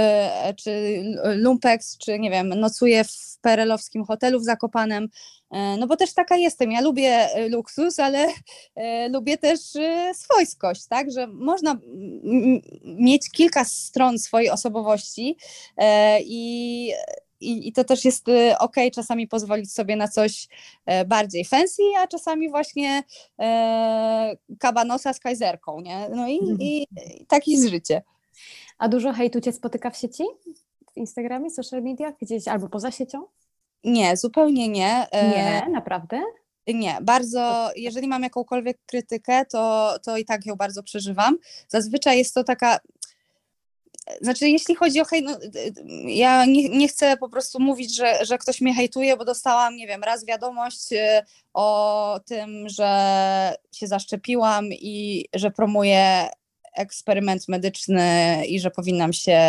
czy lumpex, czy nie wiem, nocuję w perelowskim hotelu w Zakopanem, e, no bo też taka jestem, ja lubię luksus, ale e, lubię też e, swojskość, tak, że można mieć kilka stron swojej osobowości i i, i to też jest y, ok, czasami pozwolić sobie na coś e, bardziej fancy, a czasami właśnie e, kabanosa z kajzerką, nie? No i, mhm. i, i tak jest życie. A dużo hejtu Cię spotyka w sieci? W Instagramie, social mediach, gdzieś albo poza siecią? Nie, zupełnie nie. E, nie, naprawdę? Nie, bardzo, jeżeli mam jakąkolwiek krytykę, to, to i tak ją bardzo przeżywam. Zazwyczaj jest to taka, znaczy, jeśli chodzi o hejt, no, ja nie, nie, chcę po prostu mówić, że, że ktoś mnie hejtuje, bo dostałam, nie wiem, raz wiadomość y, o tym, że się zaszczepiłam i że promuję eksperyment medyczny i że powinnam się,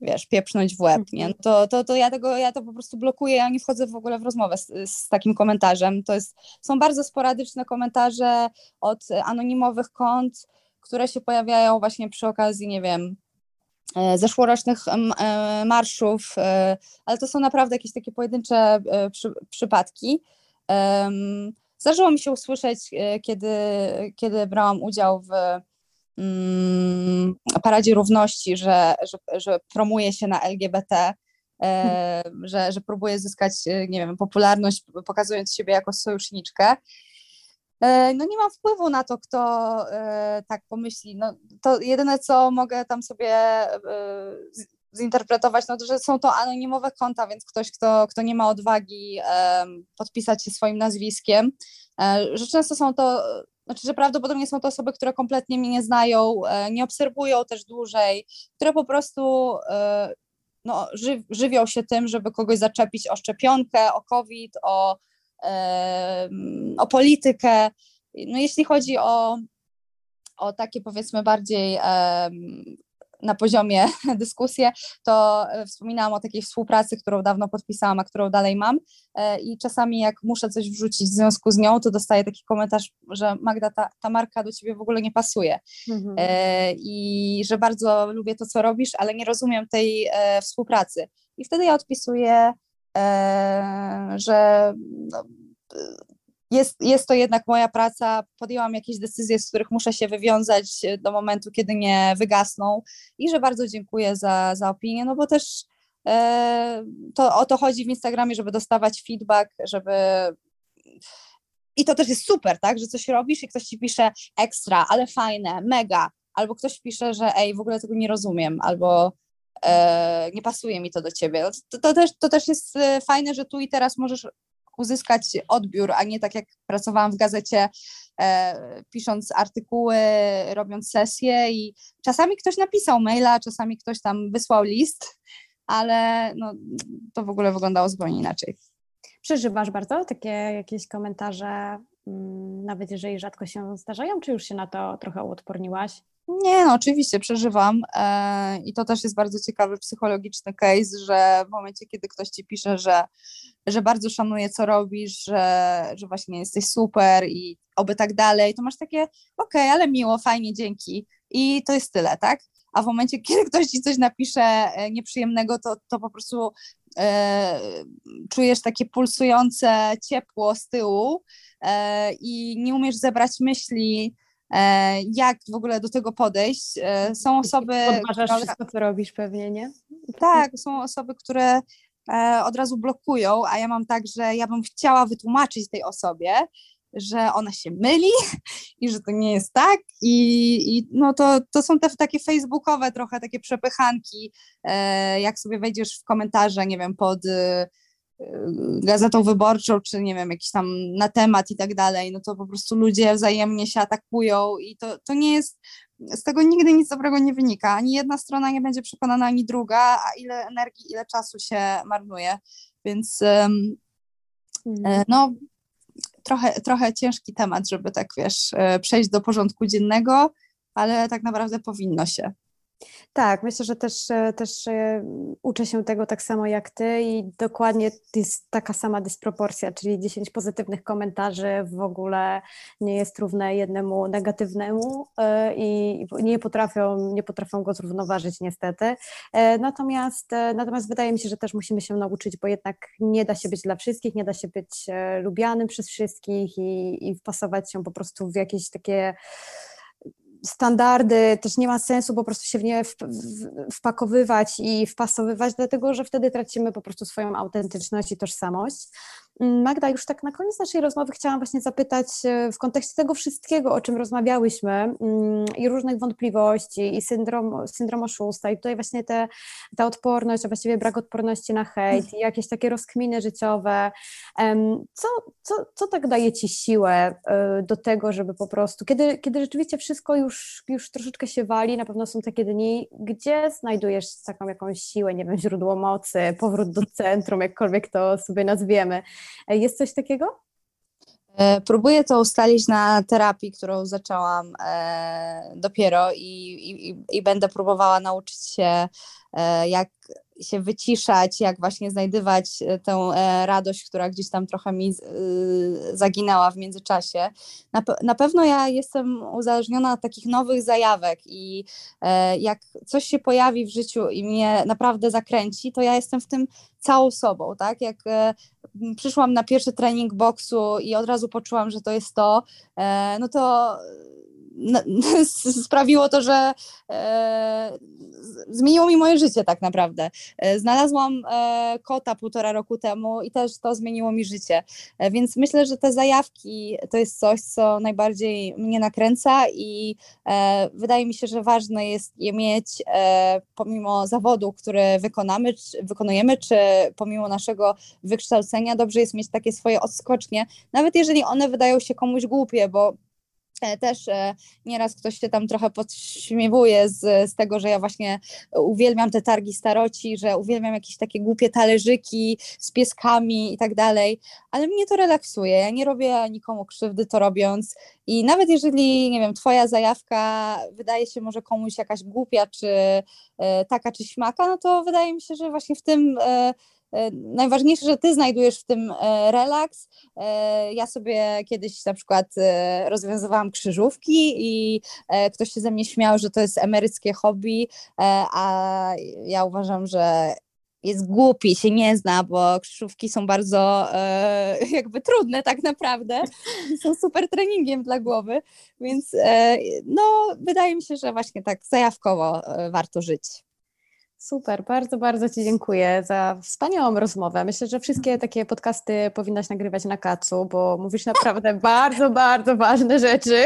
wiesz, pieprznąć w łeb, nie? Mhm. To, to, to ja tego, ja to po prostu blokuję, ja nie wchodzę w ogóle w rozmowę z, z takim komentarzem. To jest, są bardzo sporadyczne komentarze od anonimowych kont, które się pojawiają właśnie przy okazji, nie wiem, zeszłorocznych e, marszów, e, ale to są naprawdę jakieś takie pojedyncze przy, przypadki. Zdarzyło mi się usłyszeć, kiedy, kiedy brałam udział w mm, Paradzie Równości, że, że, że promuje się na LGBT, że, że próbuje zyskać, nie wiem, popularność, pokazując siebie jako sojuszniczkę. E, no nie mam wpływu na to, kto e, tak pomyśli. No, to jedyne, co mogę tam sobie e, zinterpretować, no to, że są to anonimowe konta, więc ktoś, kto, kto nie ma odwagi podpisać się swoim nazwiskiem, że często są to, znaczy, że prawdopodobnie są to osoby, które kompletnie mnie nie znają, nie obserwują też dłużej, które po prostu no, żywią się tym, żeby kogoś zaczepić o szczepionkę, o COVID, o o politykę. No jeśli chodzi o, o takie powiedzmy bardziej na poziomie dyskusję, to e, wspominałam o takiej współpracy, którą dawno podpisałam, a którą dalej mam e, i czasami jak muszę coś wrzucić w związku z nią, to dostaję taki komentarz, że Magda, ta, ta marka do ciebie w ogóle nie pasuje mhm. E, i że bardzo lubię to, co robisz, ale nie rozumiem tej współpracy. I wtedy ja odpisuję że no, jest, jest to jednak moja praca. Podjęłam jakieś decyzje, z których muszę się wywiązać do momentu, kiedy nie wygasną i że bardzo dziękuję za, za opinię, no bo też e, to o to chodzi w Instagramie, żeby dostawać feedback, żeby i to też jest super, tak, że coś robisz i ktoś ci pisze ekstra, ale fajne, mega, albo ktoś pisze, że ej, w ogóle tego nie rozumiem, albo e, nie pasuje mi to do ciebie. No, to, to, też, to też jest e, fajne, że tu i teraz możesz uzyskać odbiór, a nie tak jak pracowałam w gazecie, e, pisząc artykuły, robiąc sesje i czasami ktoś napisał maila, czasami ktoś tam wysłał list, ale no, to w ogóle wyglądało zupełnie inaczej. Przeżywasz bardzo takie jakieś komentarze, mm, nawet jeżeli rzadko się zdarzają, czy już się na to trochę uodporniłaś? Nie, no oczywiście przeżywam e, i to też jest bardzo ciekawy psychologiczny case, że w momencie, kiedy ktoś ci pisze, że, że bardzo szanuje, co robisz, że, że właśnie jesteś super i oby tak dalej, to masz takie, okej, okay, ale miło, fajnie, dzięki i to jest tyle, tak? A w momencie, kiedy ktoś ci coś napisze e, nieprzyjemnego, to, to po prostu e, czujesz takie pulsujące ciepło z tyłu e, i nie umiesz zebrać myśli, jak w ogóle do tego podejść. E, są osoby... Podważasz które... wszystko, co robisz pewnie, nie? Tak, są osoby, które e, od razu blokują, a ja mam tak, że ja bym chciała wytłumaczyć tej osobie, że ona się myli i że to nie jest tak i, i no to, to są te takie facebookowe trochę takie przepychanki, jak sobie wejdziesz w komentarze, nie wiem, pod gazetą wyborczą, czy nie wiem, jakiś tam na temat i tak dalej, no to po prostu ludzie wzajemnie się atakują i to, to nie jest, z tego nigdy nic dobrego nie wynika. Ani jedna strona nie będzie przekonana, ani druga, a ile energii, ile czasu się marnuje. Więc mhm. no, trochę, trochę ciężki temat, żeby tak wiesz, przejść do porządku dziennego, ale tak naprawdę powinno się. Tak, myślę, że też, e, też e, uczę się tego tak samo jak ty i dokładnie jest taka sama dysproporcja, czyli 10 pozytywnych komentarzy w ogóle nie jest równe jednemu negatywnemu e, i nie potrafią, nie potrafią go zrównoważyć niestety. Natomiast, natomiast wydaje mi się, że też musimy się nauczyć, bo jednak nie da się być dla wszystkich, nie da się być lubianym przez wszystkich i, i wpasować się po prostu w jakieś takie standardy, też nie ma sensu po prostu się w nie wpakowywać i wpasowywać, dlatego że wtedy tracimy po prostu swoją autentyczność i tożsamość. Magda, już tak na koniec naszej rozmowy chciałam właśnie zapytać e, w kontekście tego wszystkiego, o czym rozmawiałyśmy mm, i różnych wątpliwości i syndrom, syndrom oszusta i tutaj właśnie te, ta odporność, a właściwie brak odporności na hejt i jakieś takie rozkminy życiowe. Co, co, co tak daje Ci siłę e, do tego, żeby po prostu, kiedy, kiedy rzeczywiście wszystko już, już troszeczkę się wali, na pewno są takie dni, gdzie znajdujesz taką jakąś siłę, nie wiem, źródło mocy, powrót do centrum, jakkolwiek to sobie nazwiemy. E, jest coś takiego? E, próbuję to ustalić na terapii, którą zaczęłam e, dopiero i, i, i, będę próbowała nauczyć się, jak się wyciszać, jak właśnie znajdywać e, tę e, radość, która gdzieś tam trochę mi e, zaginęła w międzyczasie. Na, na pewno ja jestem uzależniona od takich nowych zajawek i jak coś się pojawi w życiu i mnie naprawdę zakręci, to ja jestem w tym całą sobą, tak? Jak przyszłam na pierwszy trening boksu i od razu poczułam, że to jest to, no to sprawiło to, że e, zmieniło mi moje życie tak naprawdę. E, znalazłam e, kota półtora roku temu i też to zmieniło mi życie. E, więc myślę, że te zajawki to jest coś, co najbardziej mnie nakręca i e, wydaje mi się, że ważne jest je mieć e, pomimo zawodu, który wykonamy, czy, wykonujemy, czy pomimo naszego wykształcenia, dobrze jest mieć takie swoje odskocznie, nawet jeżeli one wydają się komuś głupie, bo też e, nieraz ktoś się tam trochę podśmiewuje z, z tego, że ja właśnie uwielbiam te targi staroci, że uwielbiam jakieś takie głupie talerzyki z pieskami i tak dalej, ale mnie to relaksuje. Ja nie robię nikomu krzywdy to robiąc i nawet jeżeli, nie wiem, twoja zajawka wydaje się może komuś jakaś głupia, czy e, taka, czy śmaka, no to wydaje mi się, że właśnie w tym E, najważniejsze, że ty znajdujesz w tym e, relaks. E, ja sobie kiedyś na przykład rozwiązywałam krzyżówki i ktoś się ze mnie śmiał, że to jest emeryckie hobby, a ja uważam, że jest głupi, się nie zna, bo krzyżówki są bardzo e, jakby trudne tak naprawdę. Są super treningiem dla głowy, więc e, no wydaje mi się, że właśnie tak zajawkowo e, warto żyć. Super, bardzo, bardzo Ci dziękuję za wspaniałą rozmowę. Myślę, że wszystkie takie podcasty powinnaś nagrywać na kacu, bo mówisz naprawdę bardzo, bardzo ważne rzeczy.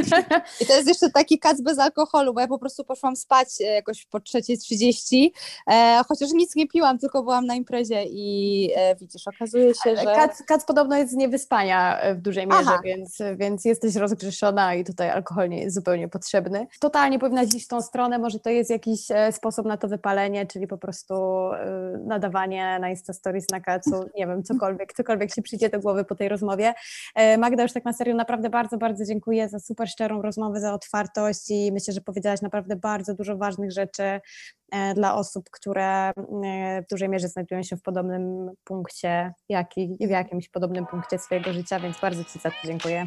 I to jest jeszcze taki kac bez alkoholu, bo ja po prostu poszłam spać e, jakoś po 3.30, e, chociaż nic nie piłam, tylko byłam na imprezie i e, widzisz, okazuje się, że... Kac, kac podobno jest z niewyspania e, w dużej mierze, więc, więc jesteś rozgrzeszona i tutaj alkohol nie jest zupełnie potrzebny. Totalnie powinnaś iść w tą stronę, może to jest jakiś e, sposób na to wypalenie, czyli po prostu y, nadawanie na Insta Stories na kacu, nie wiem, cokolwiek, cokolwiek ci przyjdzie do głowy po tej rozmowie. E, Magda, już tak na serio, naprawdę bardzo, bardzo dziękuję za super szczerą rozmowę, za otwartość i myślę, że powiedziałaś naprawdę bardzo dużo ważnych rzeczy e, dla osób, które e, w dużej mierze znajdują się w podobnym punkcie, jak i w jakimś podobnym punkcie swojego życia, więc bardzo Ci za to dziękuję.